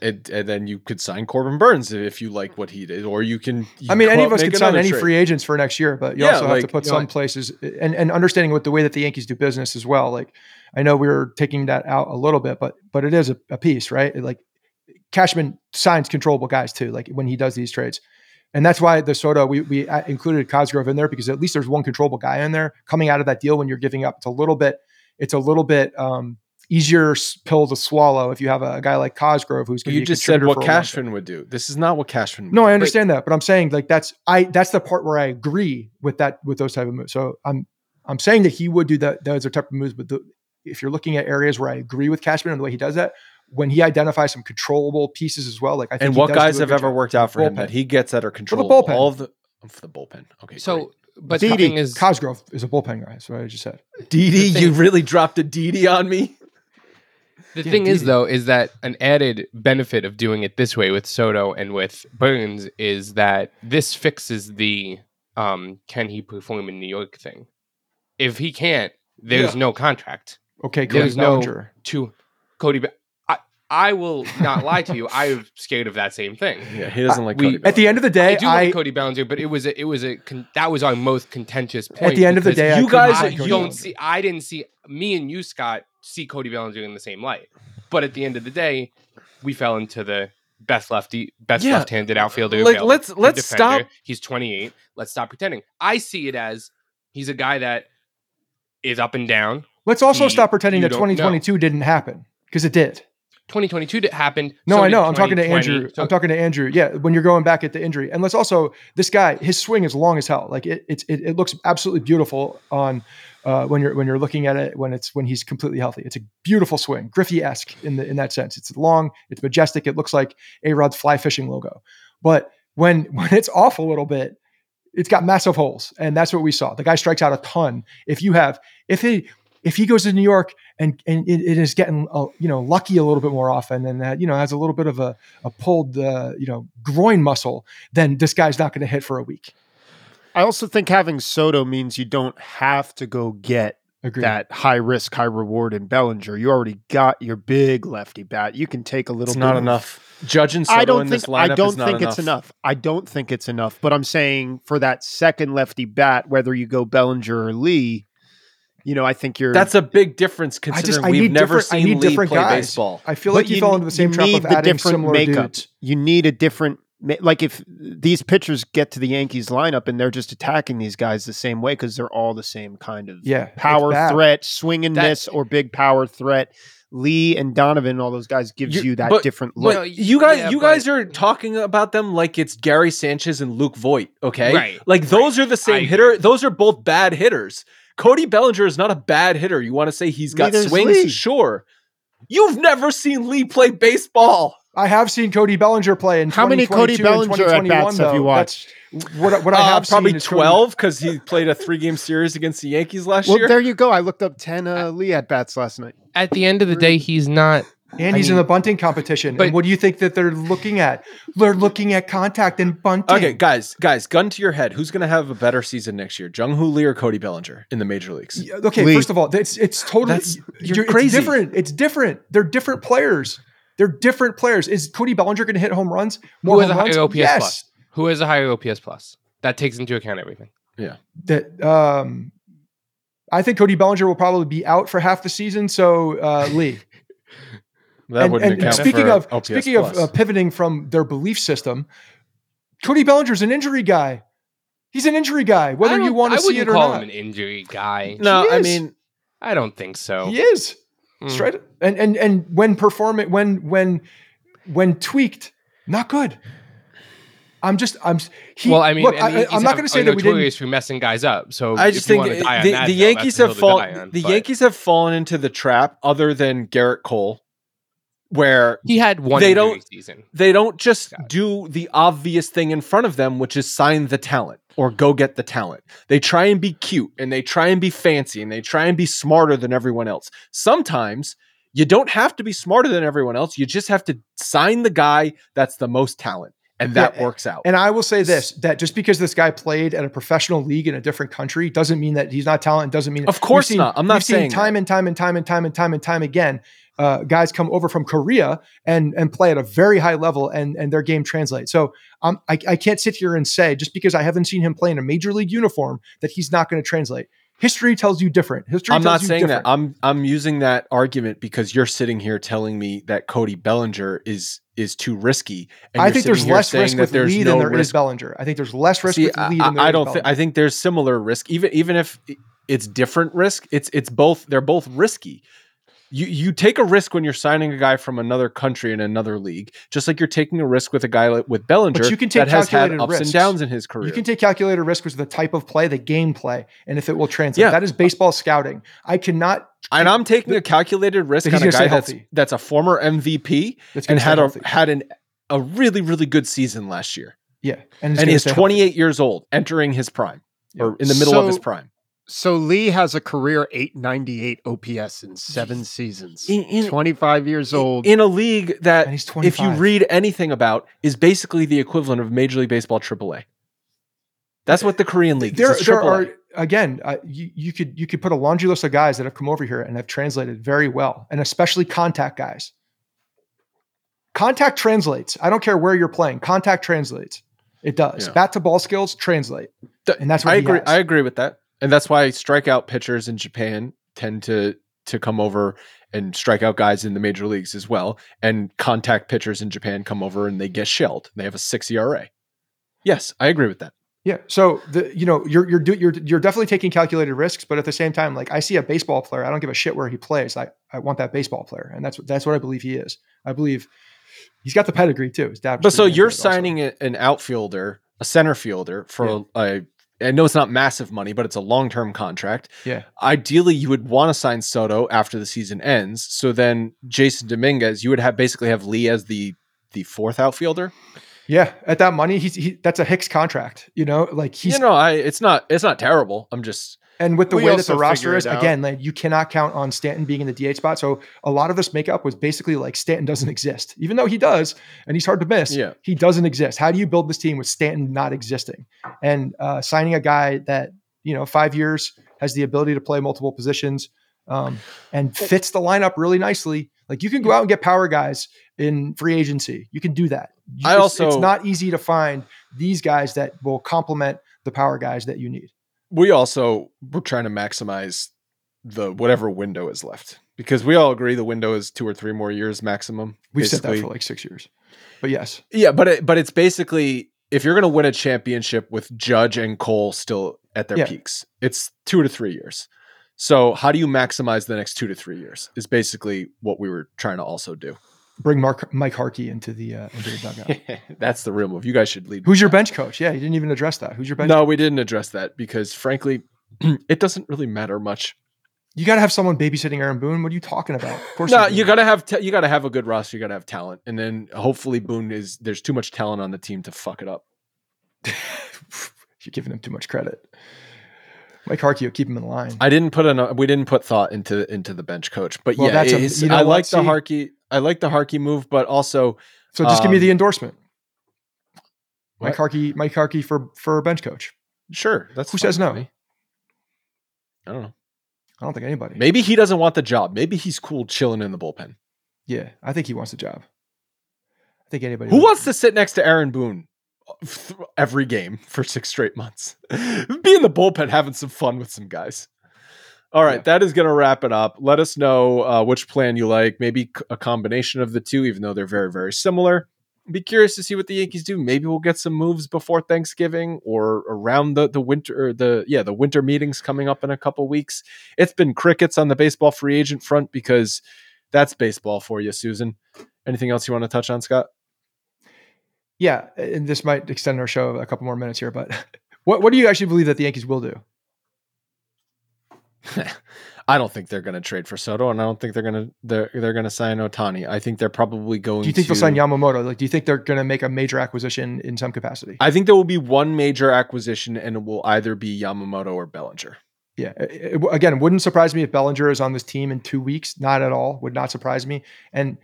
And, and then you could sign Corbin Burnes if you like what he did, or you can. you I mean, any of us and could sign any trade. free agents for next year, but you Yeah, also have to put you know, some places and and understanding what the way that the Yankees do business as well. Like I know we are taking that out a little bit, but but it is a, a piece, right? Like Cashman signs controllable guys too, like when he does these trades. And that's why the Soto we we uh, included Cosgrove in there because at least there's one controllable guy in there coming out of that deal when you're giving up. It's a little bit it's a little bit um, easier pill to swallow if you have a, a guy like Cosgrove who's going to You just said what for a long time. Cashman would do. This is not what Cashman. Would No, do. I understand that, but I'm saying like that's I that's the part where I agree with that with those type of moves. So I'm I'm saying that he would do that those are type of moves, but the, if you're looking at areas where I agree with Cashman and the way he does that, when he identifies some controllable pieces as well, like I think and what guys have ever job. worked out for him that he gets that are controllable. For the bullpen. All of the for the bullpen. Okay, So, but the Didi, is, Cosgrove is a bullpen guy. That's what I just said. Didi, the you really dropped a Didi on me. the Yeah, thing is though, is that an added benefit of doing it this way with Soto and with Burnes is that this fixes the um, can he perform in New York thing. If he can't, there's Yeah. no contract. Okay, Cody There's no Bellinger. to Cody. Be- I I will not lie to you. <laughs> I'm scared of that same thing. Yeah, he doesn't Uh, like we- At the end of the day, I do I, like Cody Bellinger, but it was a, it was a con- that was our most contentious point. at the end of the day, you couldn't guys- I see don't see. I didn't see me and you, Scott, see Cody Bellinger in the same light. But at the end of the day, we fell into the best lefty, best Yeah. left-handed outfielder. Like, available, let's- let's defender. stop- He's 28. Let's stop pretending. I see it as he's a guy that is up and down. Let's also He- stop pretending that don't know. 2022 didn't happen because it did. 2022 that happened. No, so I know. I'm talking to Andrew. So- I'm talking to Andrew. Yeah, when you're going back at the injury, and let's also this guy. His swing is long as hell. Like it, it's it, it looks absolutely beautiful on uh, when you're when you're looking at it when it's when he's completely healthy. It's a beautiful swing, Griffey esque in the in that sense. It's long. It's majestic. It looks like a Rod fly fishing logo. But when <laughs> when it's off a little bit, it's got massive holes, and that's what we saw. The guy strikes out a ton. If you have if he if he goes to New York and and it, it is getting uh, you know lucky a little bit more often and that you know has a little bit of a, a pulled uh, you know groin muscle, then this guy's not going to hit for a week. I also think having Soto means you don't have to go get Agreed. that high risk, high reward in Bellinger. You already got your big lefty bat. You can take a little. It's not of- enough. Judging Soto I don't in think. this lineup I don't is not think enough. it's enough. I don't think it's enough. But I'm saying for that second lefty bat, whether you go Bellinger or Lee, you know, I think you're. That's a big difference I considering just I we've need never different. I seen need Lee different play guys. baseball. I feel But like you, fell into the same trap need of the adding different similar makeup. dudes. You need a different. Like if these pitchers get to the Yankees lineup and they're just attacking these guys the same way because they're all the same kind of Yeah, power threat, swing and That- miss, or big power threat. Lee and Donovan, all those guys gives You- you, that but- different look. No, you guys, yeah, you but- guys are talking about them like it's Gary Sanchez and Luke Voit. Okay, Right, Like those are the same I hitter. Those are both bad hitters. Cody Bellinger is not a bad hitter. You want to say he's got Neither is swings? Lee. Sure. You've never seen Lee play baseball. I have seen Cody Bellinger play in How many Cody Bellinger at 2021, bats have you watched? That's what, what I Uh, have probably seen twelve because he played a three-game series against the Yankees last year. Well, year. there you go. I looked up ten uh, Lee at bats last night. At the end of the day, he's not. And I he's in the bunting competition. but- and what do you think that they're looking at? They're looking at contact and bunting. Okay, guys, guys, gun to your head. Who's going to have a better season next year, Jung Hoo Lee or Cody Bellinger in the major leagues? Yeah, Okay, Lee. first of all, it's it's totally That's- you're you're- crazy. It's different. It's different. They're different players. They're different players. Is Cody Bellinger going to hit home runs? Who has a home higher runs? OPS yes. plus? Who has a higher OPS plus? That takes into account everything. Yeah. That um, I think Cody Bellinger will probably be out for half the season. So uh, Lee. That and, wouldn't and account speaking for of OPS speaking of uh, pivoting from their belief system, Cody Bellinger's an injury guy. He's an injury guy, whether you want to see wouldn't it or call not. him an injury guy. no, I mean, I don't think so. He is Mm. straight and and and when performing when when when tweaked, not good. I'm just I'm he, well, I mean, look, and I, I'm not going to say that we didn't. notorious for messing guys up. So I just think wanna die on the, that the Yankees that's have the hill to die fallen. The but Yankees have fallen into the trap, other than Gerrit Cole, where He had one. They don't- season. they don't just do the obvious thing in front of them, which is sign the talent or go get the talent. They try and be cute and they try and be fancy and they try and be smarter than everyone else. Sometimes you don't have to be smarter than everyone else. You just have to sign the guy that's the most talent, and that Yeah, works out. And I will say this: that just because this guy played at a professional league in a different country doesn't mean that he's not talented. Doesn't mean Of course seen- not. I'm not we've seen saying time that. and time and time and time and time and time again. Uh, guys come over from Korea and and play at a very high level, and and their game translates. So um, I, I can't sit here and say just because I haven't seen him play in a major league uniform that he's not going to translate. History tells you different. History. I'm not saying different. that. I'm I'm using that argument because you're sitting here telling me that Cody Bellinger is is too risky. And I think there's less risk with Lee no than there is risk Bellinger. I think there's less risk See, with Lee I, than there I is don't think. I think there's similar risk. Even even if it's different risk, it's it's both. They're both risky. You you take a risk when you're signing a guy from another country in another league, just like you're taking a risk with a guy like, with Bellinger But you can take that has had calculated ups risks. and downs in his career. You can take calculated risk, which is the type of play, the game play, and if it will translate. Yeah. That is baseball scouting. I cannot. and I'm taking a calculated risk on a guy that's that's a former MVP That's and had a healthy. had an a really really good season last year. Yeah, and, and he's stay healthy. 28 years old, entering his prime or in the middle of his prime. So Lee has a career 898 OPS in seven seasons. In- in- 25 years old. in a league that he's if you read anything about is basically the equivalent of Major League Baseball AAA. That's what the Korean League There, is. It's there AAA. are again. Uh, you, you could you could put a laundry list of guys that have come over here and have translated very well, and especially contact guys. Contact translates. I don't care where you're playing. Contact translates. It does. Yeah. Bat to ball skills translate, and that's what I he agree. has. I agree with that, and that's why strikeout pitchers in Japan tend to to come over and strike out guys in the major leagues as well, and contact pitchers in Japan come over and they get shelled. They have a six ERA. Yes, I agree with that. Yeah. So the you know you're you're do, you're you're definitely taking calculated risks, but at the same time, like I see a baseball player, I don't give a shit where he plays. I I want that baseball player, and that's that's what I believe he is. I believe he's got the pedigree too. His dad. But so you're good also. signing an outfielder, a center fielder for a. I know it's not massive money, but it's a long term contract. Yeah. Ideally, you would want to sign Soto after the season ends. So then Jasson Dominguez, you would have basically have Lee as the the fourth outfielder. Yeah, at that money, he's he, that's a Hicks contract. You know, like he's you know, I it's not it's not terrible. I'm just And with the We way that the roster is, again, like you cannot count on Stanton being in the DH spot. So a lot of this makeup was basically like Stanton doesn't exist, even though he does, and he's hard to miss. Yeah. he doesn't exist. How do you build this team with Stanton not existing and uh, signing a guy that you know five years has the ability to play multiple positions um, and fits the lineup really nicely? Like you can go out and get power guys in free agency. You can do that. You I just- also- it's not easy to find these guys that will complement the power guys that you need. We also we're trying to maximize the whatever window is left because we all agree the window is two or three more years maximum. We've said that for like six years. But yes, Yeah, but it, but it's basically if you're going to win a championship with Judge and Cole still at their Yeah. peaks, it's two to three years. So how do you maximize the next two to three years? Is basically what we were trying to also do. Bring Mark Mike Harkey into the uh, into the dugout. <laughs> That's the real move. You guys should lead. Who's your bench coach? Yeah, you didn't even address that. Who's your bench? No, we didn't address that because frankly, <clears throat> it doesn't really matter much. You got to have someone babysitting Aaron Boone. What are you talking about? Of course, No, you gotta have ta- you gotta have a good roster. You gotta have talent, and then hopefully Boone is there's too much talent on the team to fuck it up. <laughs> You're giving him too much credit. Mike Harkey will keep him in line. I didn't put an we didn't put thought into into the bench coach, but Well, yeah, that's a- you know I what, like the see? Harkey. I like the Harkey move, but also so just give me um, the endorsement. Mike what? Harkey, Mike Harkey for for bench coach. sure that's Who says no? I don't know. I don't think anybody. Maybe he doesn't want the job. Maybe he's cool chilling in the bullpen. Yeah, I think he wants the job. I think anybody. Who wants to sit next to Aaron Boone every game for six straight months? <laughs> Be in the bullpen having some fun with some guys. All right, Yeah. that is going to wrap it up. Let us know uh, which plan you like. Maybe a combination of the two, even though they're very, very similar. Be curious to see what the Yankees do. Maybe we'll get some moves before Thanksgiving or around the the winter or the yeah the winter meetings coming up in a couple weeks. It's been crickets on the baseball free agent front because that's baseball for you, Susan. Anything else you want to touch on, Scott? Yeah, and this might extend our show a couple more minutes here, but <laughs> what what do you actually believe that the Yankees will do? <laughs> I don't think they're going to trade for Soto, and I don't think they're going to they're they're going to sign Ohtani. I think they're probably going. To Do you think to, they'll sign Yamamoto? Like, do you think they're going to make a major acquisition in some capacity? I think there will be one major acquisition, and it will either be Yamamoto or Bellinger. Yeah. It- it- again, it wouldn't surprise me if Bellinger is on this team in two weeks. Not at all. Would not surprise me. And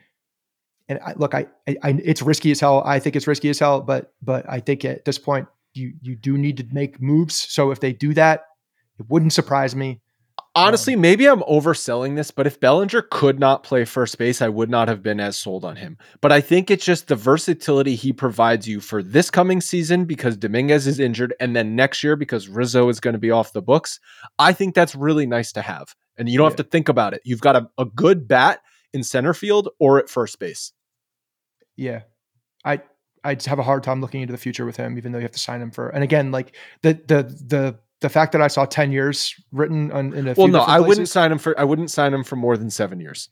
and I, look, I, I, I it's risky as hell. I think it's risky as hell. But but I think at this point, you you do need to make moves. So if they do that, it wouldn't surprise me. Honestly, um, maybe I'm overselling this, but if Bellinger could not play first base, I would not have been as sold on him. But I think it's just the versatility he provides you for this coming season because Dominguez is injured, and then next year because Rizzo is going to be off the books. I think that's really nice to have. And you don't have to think about it. You've got a, a good bat in center field or at first base. Yeah. I I just have a hard time looking into the future with him, even though you have to sign him for. And again, like the the the the fact that I saw ten years written on in a Well, few no, I wouldn't sign him for I wouldn't sign him for more than seven years.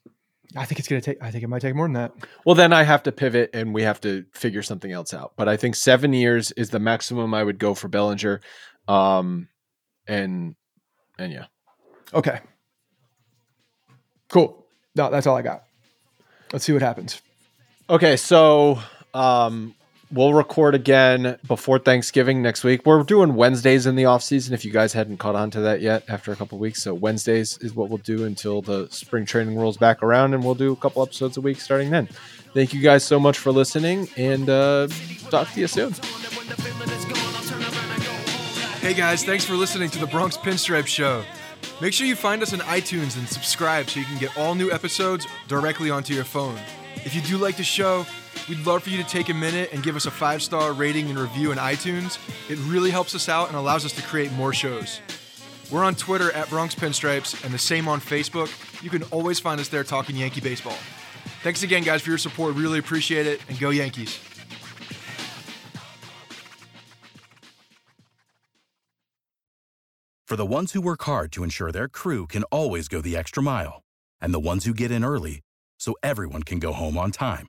I think it's gonna take. I think it might take more than that. Well, then I have to pivot and we have to figure something else out. But I think seven years is the maximum I would go for Bellinger. Um, and and yeah, Okay. Cool. No, that's all I got. Let's see what happens. okay. So um, we'll record again before Thanksgiving next week. We're doing Wednesdays in the off season. If you guys hadn't caught on to that yet, after a couple weeks, so Wednesdays is what we'll do until the spring training rolls back around, and we'll do a couple episodes a week starting then. Thank you guys so much for listening, and uh, talk to you soon. Hey guys, thanks for listening to the Bronx Pinstripe Show. Make sure you find us on iTunes and subscribe so you can get all new episodes directly onto your phone. If you do like the show, we'd love for you to take a minute and give us a five star rating and review in iTunes. It really helps us out and allows us to create more shows. We're on Twitter at Bronx Pinstripes and the same on Facebook. You can always find us there talking Yankee baseball. Thanks again, guys, for your support. Really appreciate it. And go Yankees. For the ones who work hard to ensure their crew can always go the extra mile, and the ones who get in early so everyone can go home on time,